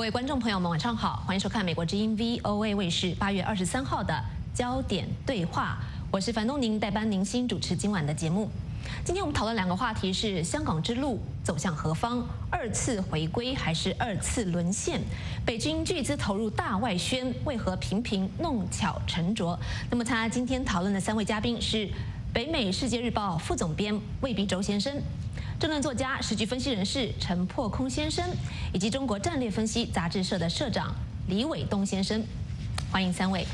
各位观众朋友们，晚上好，欢迎收看美国之音 VOA 卫视八月二十三号的焦点对话。我是樊东宁，代班宁心主持今晚的节目。今天我们讨论两个话题是：香港之路走向何方？二次回归还是二次沦陷？北京巨资投入大外宣，为何频频弄巧成拙？那么参加今天讨论的三位嘉宾是北美世界日报副总编魏必周先生。政论作家、时局分析人士陈破空先生，以及中国战略分析杂志社的社长李伟东先生，欢迎三位。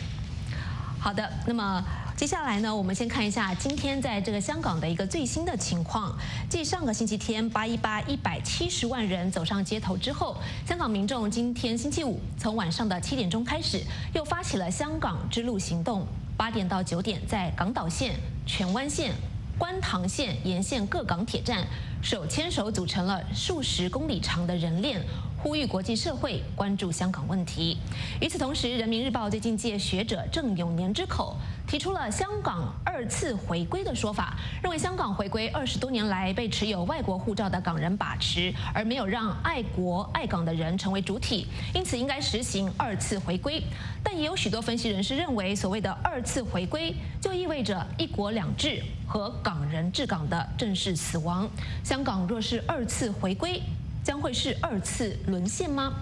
好的，那么接下来呢，我们先看一下今天在这个香港的一个最新的情况。继上个星期天八一八一百七十万人走上街头之后，香港民众今天星期五从晚上的七点钟开始，又发起了香港之路行动。八点到九点，在港岛线、荃湾线、观塘线沿线各港铁站。手牵手组成了数十公里长的人链，呼吁国际社会关注香港问题。与此同时，《人民日报》最近借学者郑永年之口，提出了香港二次回归的说法，认为香港回归二十多年来被持有外国护照的港人把持，而没有让爱国爱港的人成为主体，因此应该实行二次回归。但也有许多分析人士认为，所谓的二次回归就意味着一国两制和港人治港的正式死亡。香港若是二次回归，将会是二次沦陷吗？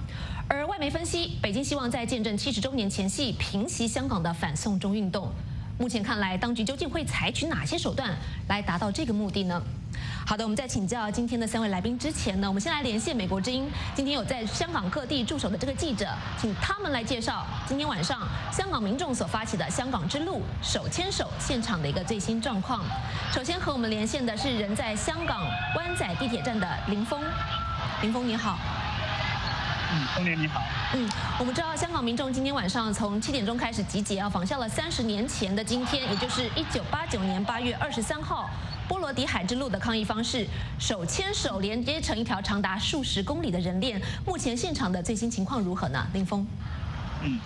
而外媒分析，北京希望在见证七十周年前夕平息香港的反送中运动。目前看来，当局究竟会采取哪些手段来达到这个目的呢？好的，我们在请教今天的三位来宾之前呢，我们先来连线美国之音，今天有在香港各地驻守的这个记者，请他们来介绍今天晚上香港民众所发起的香港之路手牵手现场的一个最新状况。首先和我们连线的是人在香港湾仔地铁站的林峰，林峰你好。嗯，东年你好。嗯，我们知道香港民众今天晚上从七点钟开始集结啊，仿效了三十年前的今天，也就是一九八九年八月二十三号。波罗的海之路的抗议方式，手牵手连接成一条长达数十公里的人链。目前现场的最新情况如何呢？林峰。嗯。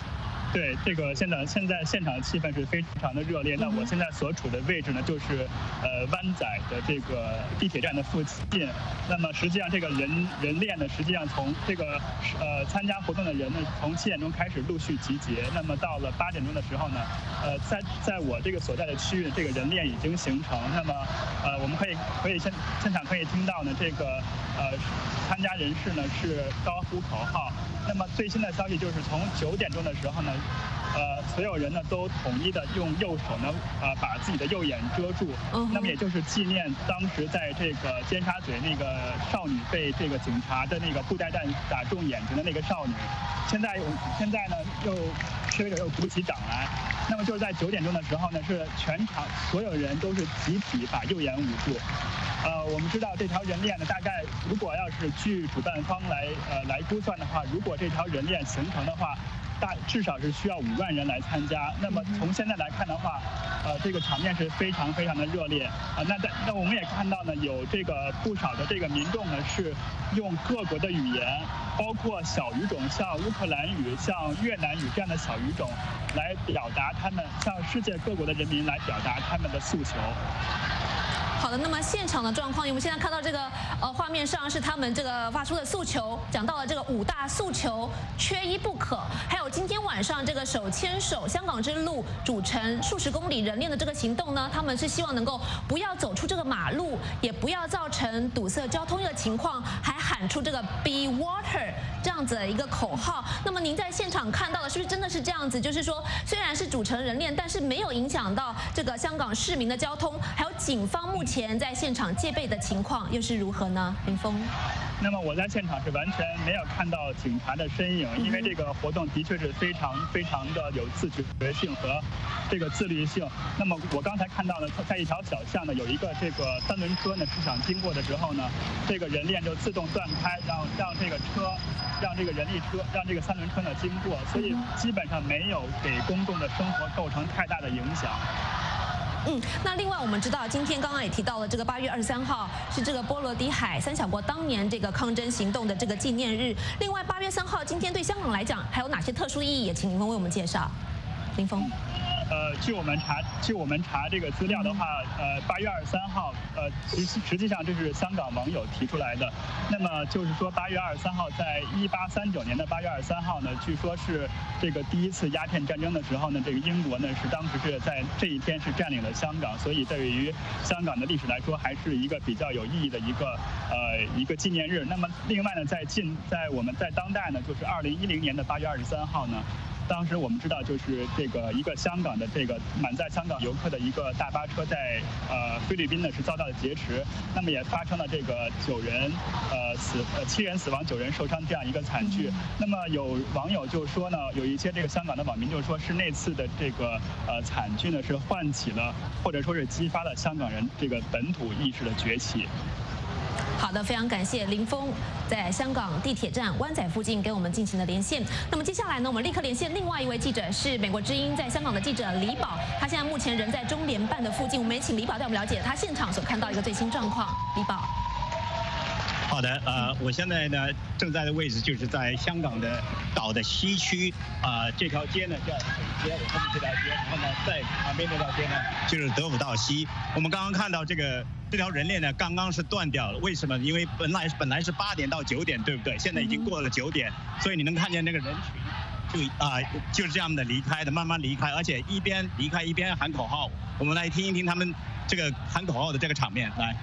对，这个现场现在现场的气氛是非常的热烈。那我现在所处的位置呢，就是呃湾仔的这个地铁站的附近。那么实际上这个人人链呢，实际上从这个呃参加活动的人呢，从七点钟开始陆续集结。那么到了八点钟的时候呢，呃在在我这个所在的区域，这个人链已经形成。那么呃我们可以可以现现场可以听到呢，这个呃参加人士呢是高呼口号。那么最新的消息就是从九点钟的时候呢，呃，所有人呢都统一的用右手呢，呃，把自己的右眼遮住。那么也就是纪念当时在这个尖沙咀那个少女被这个警察的那个布袋弹打中眼睛的那个少女。现在现在呢又示威者又鼓起掌来。那么就是在九点钟的时候呢，是全场所有人都是集体把右眼捂住。呃，我们知道这条人链呢，大概如果要是据主办方来呃来估算的话，如果这条人链形成的话，大至少是需要五万人来参加。那么从现在来看的话，呃，这个场面是非常非常的热烈啊。那在那我们也看到呢，有这个不少的这个民众呢，是用各国的语言，包括小语种，像乌克兰语、像越南语这样的小语种，来表达他们向世界各国的人民来表达他们的诉求。好的，那么现场的状况，我们现在看到这个呃画面上是他们这个发出的诉求，讲到了这个五大诉求缺一不可，还有今天晚上这个手牵手香港之路组成数十公里人链的这个行动呢，他们是希望能够不要走出这个马路，也不要造成堵塞交通的情况，还喊出这个 Be Water 这样子的一个口号。那么您在现场看到的是不是真的是这样子？就是说虽然是组成人链，但是没有影响到这个香港市民的交通，还有警方目前。在现场戒备的情况又是如何呢？林峰，那么我在现场是完全没有看到警察的身影，因为这个活动的确是非常非常的有自觉性和这个自律性。那么我刚才看到呢，在一条小巷呢，有一个这个三轮车呢，是想经过的时候呢，这个人链就自动断开，让让这个车，让这个人力车，让这个三轮车呢经过，所以基本上没有给公众的生活构成太大的影响。嗯，那另外我们知道，今天刚刚也提到了这个八月二十三号是这个波罗的海三小国当年这个抗争行动的这个纪念日。另外八月三号今天对香港来讲还有哪些特殊意义？也请林峰为我们介绍。林峰，呃，据我们查，据我们查这个资料的话，呃，八月二十三号，呃，实实际上这是香港网友提出来的。那么就是说，八月二十三号，在一八三九年的八月二十三号呢，据说是这个第一次鸦片战争的时候呢，这个英国呢是当时是在这一天是占领了香港，所以对于香港的历史来说，还是一个比较有意义的一个呃一个纪念日。那么另外呢，在近在我们在当代呢，就是二零一零年的八月二十三号呢。当时我们知道，就是这个一个香港的这个满载香港游客的一个大巴车在呃菲律宾呢是遭到了劫持，那么也发生了这个九人呃死呃七人死亡九人受伤这样一个惨剧。那么有网友就说呢，有一些这个香港的网民就说是那次的这个呃惨剧呢是唤起了或者说是激发了香港人这个本土意识的崛起。好的，非常感谢林峰在香港地铁站湾仔附近给我们进行的连线。那么接下来呢，我们立刻连线另外一位记者，是美国之音在香港的记者李宝，他现在目前人在中联办的附近。我们也请李宝带我们了解他现场所看到一个最新状况。李宝。好的，呃，我现在呢正在的位置就是在香港的岛的西区，啊，这条街呢叫北街，我后面这条街，然后呢在旁边这条街呢就是德辅道西。我们刚刚看到这个这条人链呢刚刚是断掉了，为什么？因为本来本来是八点到九点，对不对？现在已经过了九点，所以你能看见那个人群就啊就是这样的离开的，慢慢离开，而且一边离开一边喊口号。我们来听一听他们这个喊口号的这个场面，来。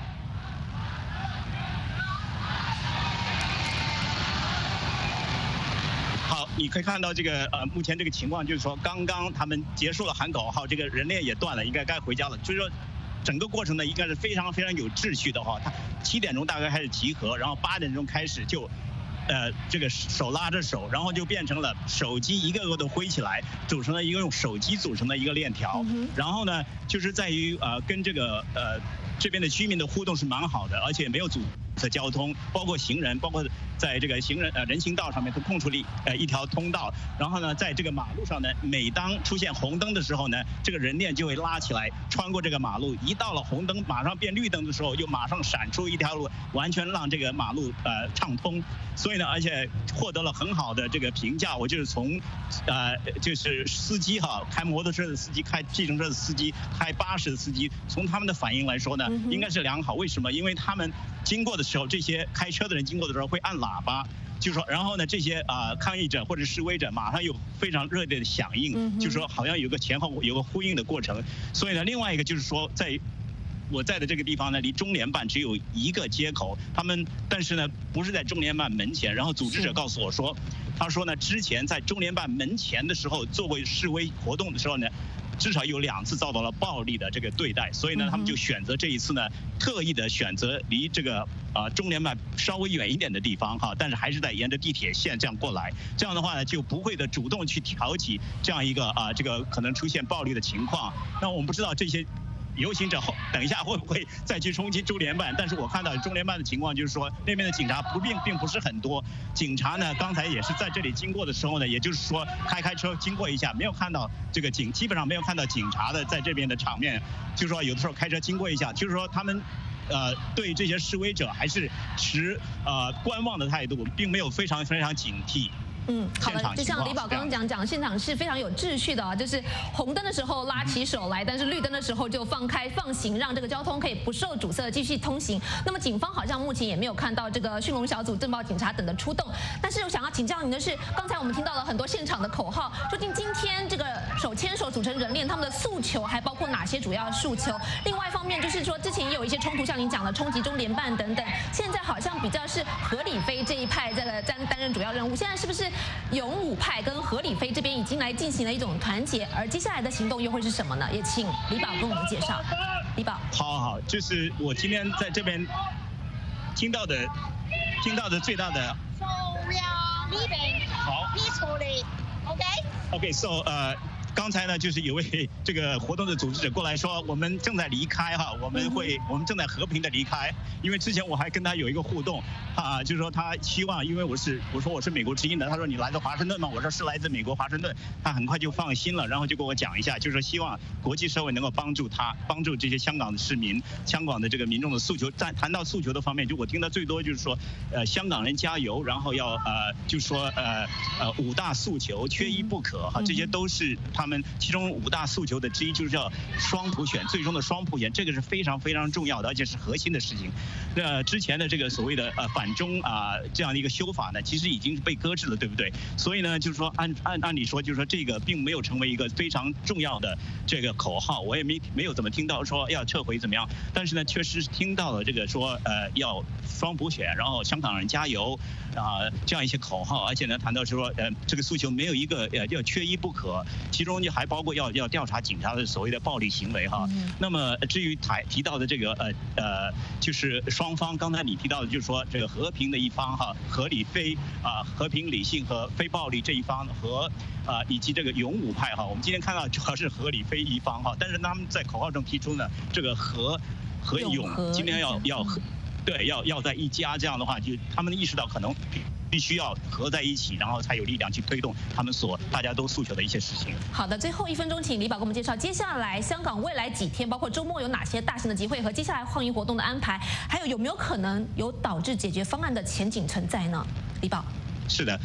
你可以看到这个呃，目前这个情况就是说，刚刚他们结束了喊口号，这个人链也断了，应该该回家了。所以说，整个过程呢，应该是非常非常有秩序的哈。他七点钟大概开始集合，然后八点钟开始就，呃，这个手拉着手，然后就变成了手机一个个都挥起来，组成了一个用手机组成的一个链条。然后呢，就是在于呃，跟这个呃这边的居民的互动是蛮好的，而且没有阻。的交通，包括行人，包括在这个行人呃人行道上面都空出了呃一条通道，然后呢，在这个马路上呢，每当出现红灯的时候呢，这个人链就会拉起来，穿过这个马路，一到了红灯马上变绿灯的时候，又马上闪出一条路，完全让这个马路呃畅通。所以呢，而且获得了很好的这个评价。我就是从呃就是司机哈，开摩托车的司机，开计程车的司机，开巴士的司机，从他们的反应来说呢，应该是良好。为什么？因为他们经过的。时候，这些开车的人经过的时候会按喇叭，就说，然后呢，这些啊抗议者或者示威者马上有非常热烈的响应，就说好像有个前后有个呼应的过程。所以呢，另外一个就是说，在我在的这个地方呢，离中联办只有一个街口，他们但是呢不是在中联办门前。然后组织者告诉我说，他说呢之前在中联办门前的时候做过示威活动的时候呢。至少有两次遭到了暴力的这个对待，所以呢，他们就选择这一次呢，特意的选择离这个呃中联办稍微远一点的地方哈，但是还是在沿着地铁线这样过来，这样的话呢，就不会的主动去挑起这样一个啊这个可能出现暴力的情况。那我们不知道这些。游行者后等一下会不会再去冲击中联办？但是我看到中联办的情况就是说那边的警察不并并不是很多。警察呢刚才也是在这里经过的时候呢，也就是说开开车经过一下，没有看到这个警，基本上没有看到警察的在这边的场面。就是说有的时候开车经过一下，就是说他们呃对这些示威者还是持呃观望的态度，并没有非常非常警惕。嗯，好的，就像李宝刚刚讲讲，现场是非常有秩序的啊，就是红灯的时候拉起手来，但是绿灯的时候就放开放行，让这个交通可以不受阻塞继续通行。那么警方好像目前也没有看到这个迅龙小组、镇暴警察等的出动。但是我想要请教您的是，刚才我们听到了很多现场的口号，究竟今天这个手牵手组成人链，他们的诉求还包括哪些主要诉求？另外一方面就是说，之前也有一些冲突，像您讲的冲击中联办等等，现在好像比较是何李飞这一派这个担担任主要任务，现在是不是？勇武派跟何李飞这边已经来进行了一种团结，而接下来的行动又会是什么呢？也请李宝跟我们介绍。李宝，好好好，就是我今天在这边听到的，听到的最大的。So we are leaving. 好。Peacefully. Okay. Okay. So 呃。刚才呢，就是有位 这个活动的组织者过来说，我们正在离开哈，我们会我们正在和平的离开，因为之前我还跟他有一个互动，啊，就是说他希望，因为我是我说我是美国之音的，他说你来自华盛顿吗？我说是来自美国华盛顿，他很快就放心了，然后就跟我讲一下，就是说希望国际社会能够帮助他，帮助这些香港的市民，香港的这个民众的诉求，在谈到诉求的方面，就我听到最多就是说，呃，香港人加油，然后要呃，就说呃呃五大诉求缺一不可哈，这些都是他。他们其中五大诉求的之一就是叫双普选，最终的双普选，这个是非常非常重要的，而且是核心的事情。那之前的这个所谓的呃反中啊这样的一个修法呢，其实已经被搁置了，对不对？所以呢，就是说按按按理说，就是说这个并没有成为一个非常重要的这个口号，我也没没有怎么听到说要撤回怎么样。但是呢，确实是听到了这个说呃要双普选，然后香港人加油啊这样一些口号，而且呢谈到说呃这个诉求没有一个呃要缺一不可，其中就还包括要要调查警察的所谓的暴力行为哈。那么至于台提到的这个呃呃就是双方刚才你提到的，就是说这个和平的一方哈，合理非啊和平理性和非暴力这一方和啊以及这个勇武派哈，我们今天看到主要是合理非一方哈，但是他们在口号中提出呢这个和和勇今天要要和对要要在一家这样的话，就他们意识到可能必须要合在一起，然后才有力量去推动他们所大家都诉求的一些事情。好的，最后一分钟，请李宝给我们介绍接下来香港未来几天，包括周末有哪些大型的集会和接下来抗议活动的安排，还有有没有可能有导致解决方案的前景存在呢？李宝。是的。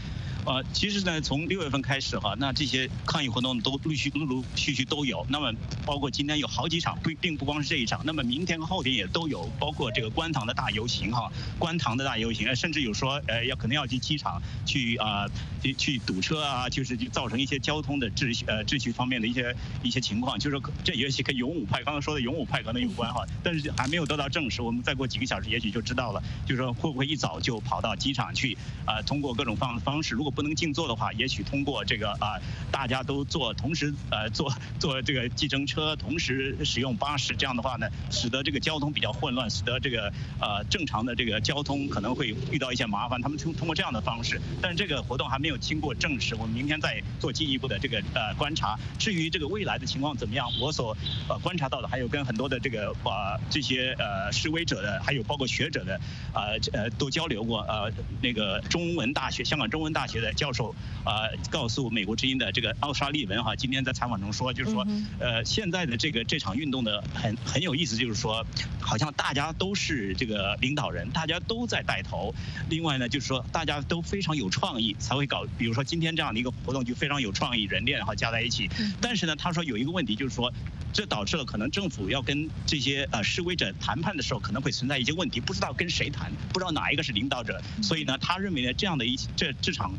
呃，其实呢，从六月份开始哈，那这些抗议活动都陆续陆陆续续都有。那么，包括今天有好几场，不并不光是这一场。那么，明天和后天也都有，包括这个观塘的大游行哈，观塘的大游行，甚至有说呃要可能要去机场去啊去去堵车啊，就是造成一些交通的秩序呃秩序方面的一些一些情况。就是说这也许跟勇武派刚刚说的勇武派可能有关哈，但是还没有得到证实。我们再过几个小时也许就知道了。就是说会不会一早就跑到机场去啊？通过各种方方式，如果不能静坐的话，也许通过这个啊，大家都坐同时呃坐坐这个计程车，同时使用巴士，这样的话呢，使得这个交通比较混乱，使得这个呃正常的这个交通可能会遇到一些麻烦。他们通通过这样的方式，但是这个活动还没有经过证实，我们明天再做进一步的这个呃观察。至于这个未来的情况怎么样，我所呃观察到的，还有跟很多的这个呃这些呃示威者的，还有包括学者的呃呃都交流过。呃那个中文大学香港中文大学的教授。啊，告诉美国之音的这个奥沙利文哈，今天在采访中说，就是说，呃，现在的这个这场运动的很很有意思，就是说，好像大家都是这个领导人，大家都在带头。另外呢，就是说，大家都非常有创意，才会搞，比如说今天这样的一个活动就非常有创意，人链哈加在一起。但是呢，他说有一个问题，就是说，这导致了可能政府要跟这些呃示威者谈判的时候，可能会存在一些问题，不知道跟谁谈，不知道哪一个是领导者。所以呢，他认为呢，这样的一这这场。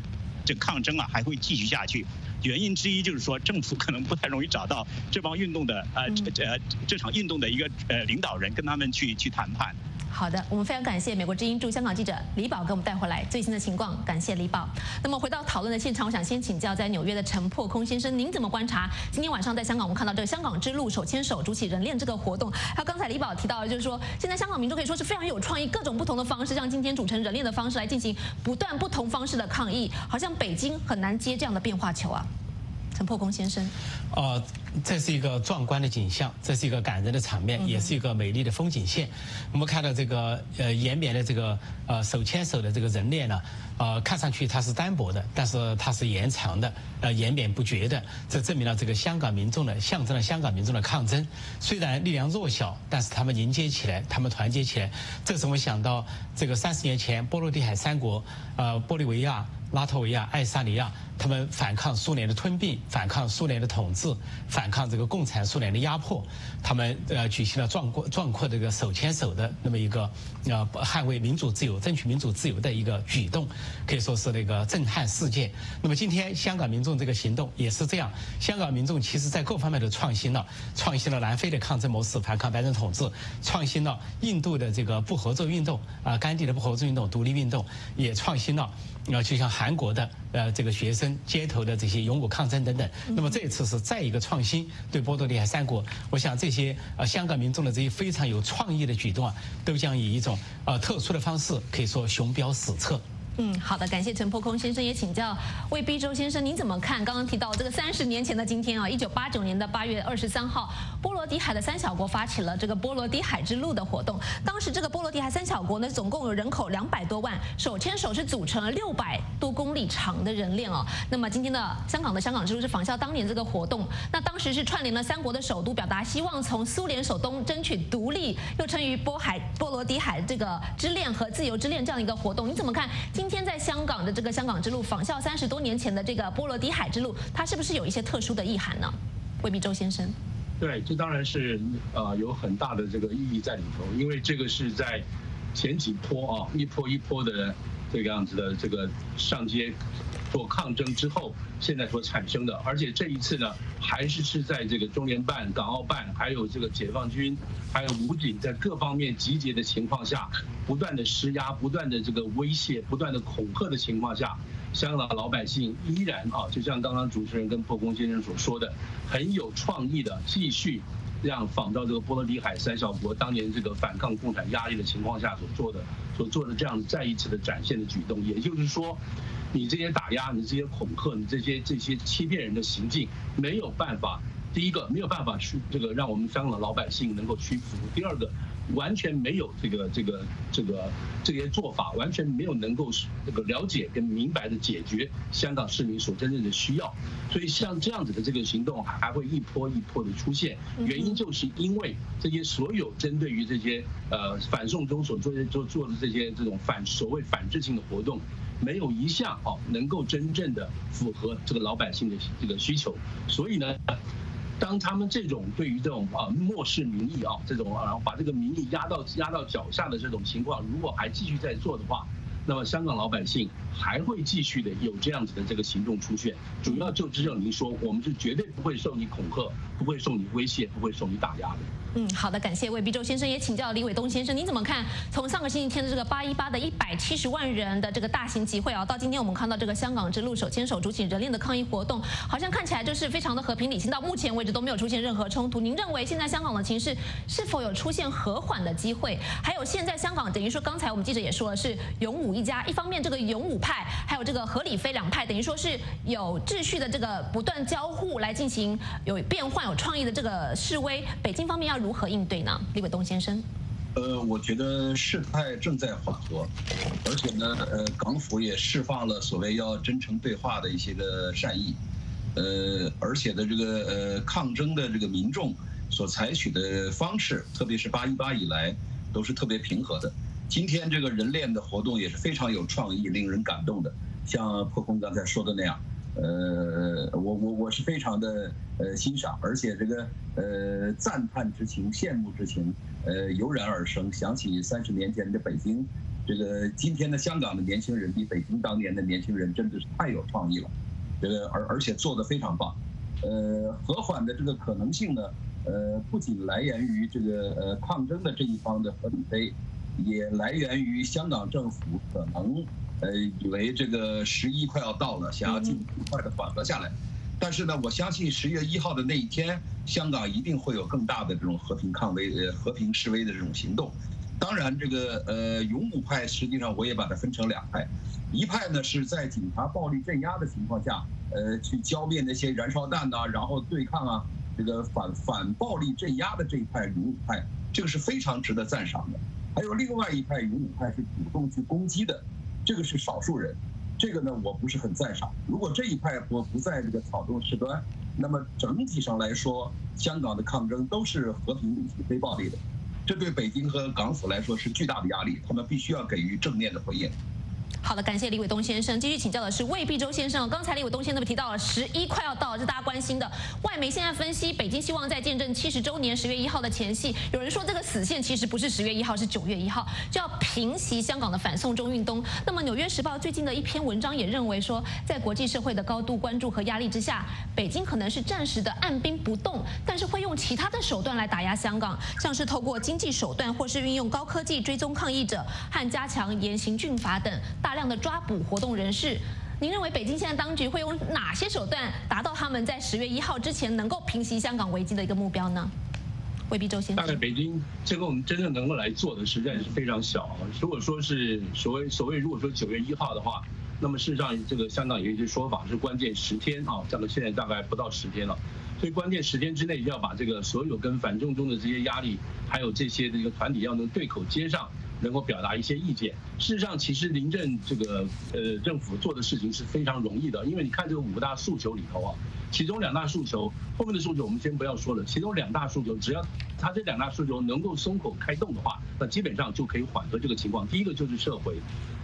这抗争啊还会继续下去，原因之一就是说政府可能不太容易找到这帮运动的呃这呃这场运动的一个呃领导人跟他们去去谈判。好的，我们非常感谢美国之音驻香港记者李宝给我们带回来最新的情况，感谢李宝。那么回到讨论的现场，我想先请教在纽约的陈破空先生，您怎么观察今天晚上在香港我们看到这个香港之路手牵手筑起人链这个活动？还有刚才李宝提到的，就是说现在香港民众可以说是非常有创意，各种不同的方式，像今天组成人链的方式来进行不断不同方式的抗议，好像北京很难接这样的变化球啊。陈破空先生，呃，这是一个壮观的景象，这是一个感人的场面，也是一个美丽的风景线。我们看到这个呃延绵的这个呃手牵手的这个人链呢，呃，看上去它是单薄的，但是它是延长的，呃，延绵不绝的。这证明了这个香港民众的象征了香港民众的抗争。虽然力量弱小，但是他们凝结起来，他们团结起来。这使我想到这个三十年前波罗的海三国，呃，玻利维亚。拉脱维亚、爱沙尼亚，他们反抗苏联的吞并，反抗苏联的统治，反抗这个共产苏联的压迫，他们呃举行了壮阔壮阔这个手牵手的那么一个呃捍卫民主自由、争取民主自由的一个举动，可以说是那个震撼世界。那么今天香港民众这个行动也是这样，香港民众其实在各方面都创新了，创新了南非的抗争模式，反抗白人统治，创新了印度的这个不合作运动啊，甘地的不合作运动、独立运动，也创新了。那就像韩国的呃这个学生街头的这些勇武抗争等等，那么这一次是再一个创新，对波多黎海三国，我想这些呃香港民众的这些非常有创意的举动啊，都将以一种呃特殊的方式，可以说雄标史册。嗯，好的，感谢陈破空先生，也请教魏必周先生，您怎么看？刚刚提到这个三十年前的今天啊，一九八九年的八月二十三号，波罗的海的三小国发起了这个波罗的海之路的活动。当时这个波罗的海三小国呢，总共有人口两百多万，手牵手是组成了六百多公里长的人链哦。那么今天的香港的香港之路是仿效当年这个活动，那当时是串联了三国的首都，表达希望从苏联首都争取独立，又称于波海波罗的海这个之恋和自由之恋这样一个活动。你怎么看？今今天在香港的这个香港之路，仿效三十多年前的这个波罗的海之路，它是不是有一些特殊的意涵呢？未必，周先生。对，这当然是呃有很大的这个意义在里头，因为这个是在前几坡啊一波一波的这个样子的这个上街做抗争之后，现在所产生的，而且这一次呢，还是是在这个中联办、港澳办，还有这个解放军，还有武警在各方面集结的情况下，不断的施压、不断的这个威胁、不断的恐吓的情况下。香港老百姓依然啊，就像刚刚主持人跟破空先生所说的，很有创意的继续让仿照这个波罗的海三小国当年这个反抗共产压力的情况下所做的所做的这样再一次的展现的举动。也就是说，你这些打压、你这些恐吓、你这些这些欺骗人的行径，没有办法，第一个没有办法去这个让我们香港老百姓能够屈服；第二个。完全没有这个这个这个这些做法，完全没有能够这个了解跟明白的解决香港市民所真正的需要，所以像这样子的这个行动还会一波一波的出现，原因就是因为这些所有针对于这些呃反送中所做的做做的这些这种反所谓反制性的活动，没有一项哦能够真正的符合这个老百姓的这个需求，所以呢。当他们这种对于这种啊漠视民意啊这种然后把这个民意压到压到脚下的这种情况，如果还继续在做的话，那么香港老百姓还会继续的有这样子的这个行动出现。主要就只有您说，我们是绝对不会受你恐吓，不会受你威胁，不会受你打压的。嗯，好的，感谢魏必周先生，也请教李伟东先生，您怎么看？从上个星期天的这个八一八的一百七十万人的这个大型集会啊，到今天我们看到这个香港之路手牵手主起人链的抗议活动，好像看起来就是非常的和平理性，到目前为止都没有出现任何冲突。您认为现在香港的情势是否有出现和缓的机会？还有现在香港等于说，刚才我们记者也说了，是勇武一家，一方面这个勇武派，还有这个合理非两派，等于说是有秩序的这个不断交互来进行有变换、有创意的这个示威。北京方面要。如何应对呢，李伟东先生？呃，我觉得事态正在缓和，而且呢，呃，港府也释放了所谓要真诚对话的一些个善意，呃，而且的这个呃抗争的这个民众所采取的方式，特别是八一八以来，都是特别平和的。今天这个人链的活动也是非常有创意、令人感动的，像破空刚才说的那样。呃，我我我是非常的呃欣赏，而且这个呃赞叹之情、羡慕之情，呃油然而生。想起三十年前的北京，这个今天的香港的年轻人比北京当年的年轻人真的是太有创意了，这个而而且做的非常棒。呃，和缓的这个可能性呢，呃不仅来源于这个呃抗争的这一方的合理非，也来源于香港政府可能。呃，以为这个十一快要到了，想要尽快的缓和下来，但是呢，我相信十月一号的那一天，香港一定会有更大的这种和平抗威、呃和平示威的这种行动。当然，这个呃勇武派实际上我也把它分成两派，一派呢是在警察暴力镇压的情况下，呃去浇灭那些燃烧弹呐，然后对抗啊，这个反反暴力镇压的这一派勇武派，这个是非常值得赞赏的。还有另外一派有五派是主动去攻击的。这个是少数人，这个呢我不是很赞赏。如果这一派我不在这个草动事端，那么整体上来说，香港的抗争都是和平理性、非暴力的，这对北京和港府来说是巨大的压力，他们必须要给予正面的回应。好的，感谢李伟东先生。继续请教的是魏必洲先生。刚才李伟东先生提到了十一快要到了，是大家关心的。外媒现在分析，北京希望在见证七十周年十月一号的前夕，有人说这个死线其实不是十月一号，是九月一号，就要平息香港的反送中运动。那么《纽约时报》最近的一篇文章也认为说，在国际社会的高度关注和压力之下，北京可能是暂时的按兵不动，但是会用其他的手段来打压香港，像是透过经济手段，或是运用高科技追踪抗议者和加强严刑峻法等大。大量的抓捕活动人士，您认为北京现在当局会用哪些手段达到他们在十月一号之前能够平息香港危机的一个目标呢？未必周先生。大概北京这个我们真正能够来做的实在是非常小。如果说是所谓所谓如果说九月一号的话，那么事实上这个香港有一些说法是关键十天啊，这样现在大概不到十天了，所以关键十天之内要把这个所有跟反中中的这些压力，还有这些的一个团体要能对口接上。能够表达一些意见。事实上，其实临阵这个呃政府做的事情是非常容易的，因为你看这个五大诉求里头啊，其中两大诉求，后面的诉求我们先不要说了，其中两大诉求，只要他这两大诉求能够松口开动的话，那基本上就可以缓和这个情况。第一个就是撤回，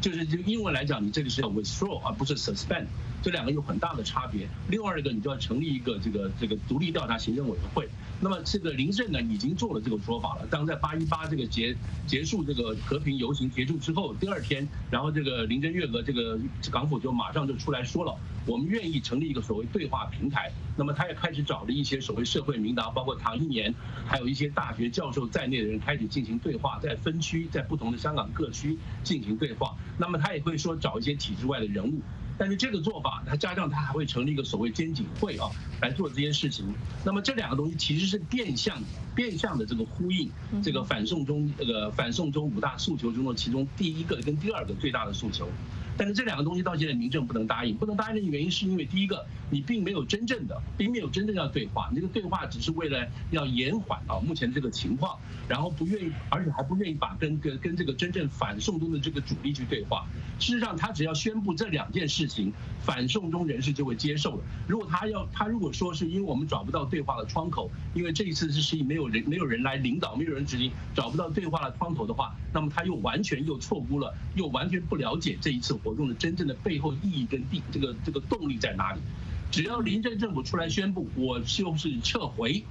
就是就英文来讲，你这个是要 withdraw 而不是 suspend，这两个有很大的差别。另外一个，你就要成立一个这个这个独立调查行政委员会。那么这个林郑呢，已经做了这个说法了。当在八一八这个结结束这个和平游行结束之后，第二天，然后这个林郑月娥这个港府就马上就出来说了，我们愿意成立一个所谓对话平台。那么他也开始找了一些所谓社会名达，包括唐一年，还有一些大学教授在内的人开始进行对话，在分区，在不同的香港各区进行对话。那么他也会说找一些体制外的人物。但是这个做法，它加上它还会成立一个所谓监警会啊，来做这件事情。那么这两个东西其实是变相、变相的这个呼应这个反送中这个反送中五大诉求中的其中第一个跟第二个最大的诉求。但是这两个东西到现在民政不能答应，不能答应的原因是因为第一个，你并没有真正的，并没有真正要对话，你这个对话只是为了要延缓啊目前这个情况，然后不愿意，而且还不愿意把跟跟跟这个真正反送中的这个主力去对话。事实上，他只要宣布这两件事情，反送中人士就会接受了。如果他要他如果说是因为我们找不到对话的窗口，因为这一次是是没有人没有人来领导，没有人执行，找不到对话的窗口的话，那么他又完全又错估了，又完全不了解这一次。活动的真正的背后意义跟地这个这个动力在哪里？只要林镇政府出来宣布我就是撤回，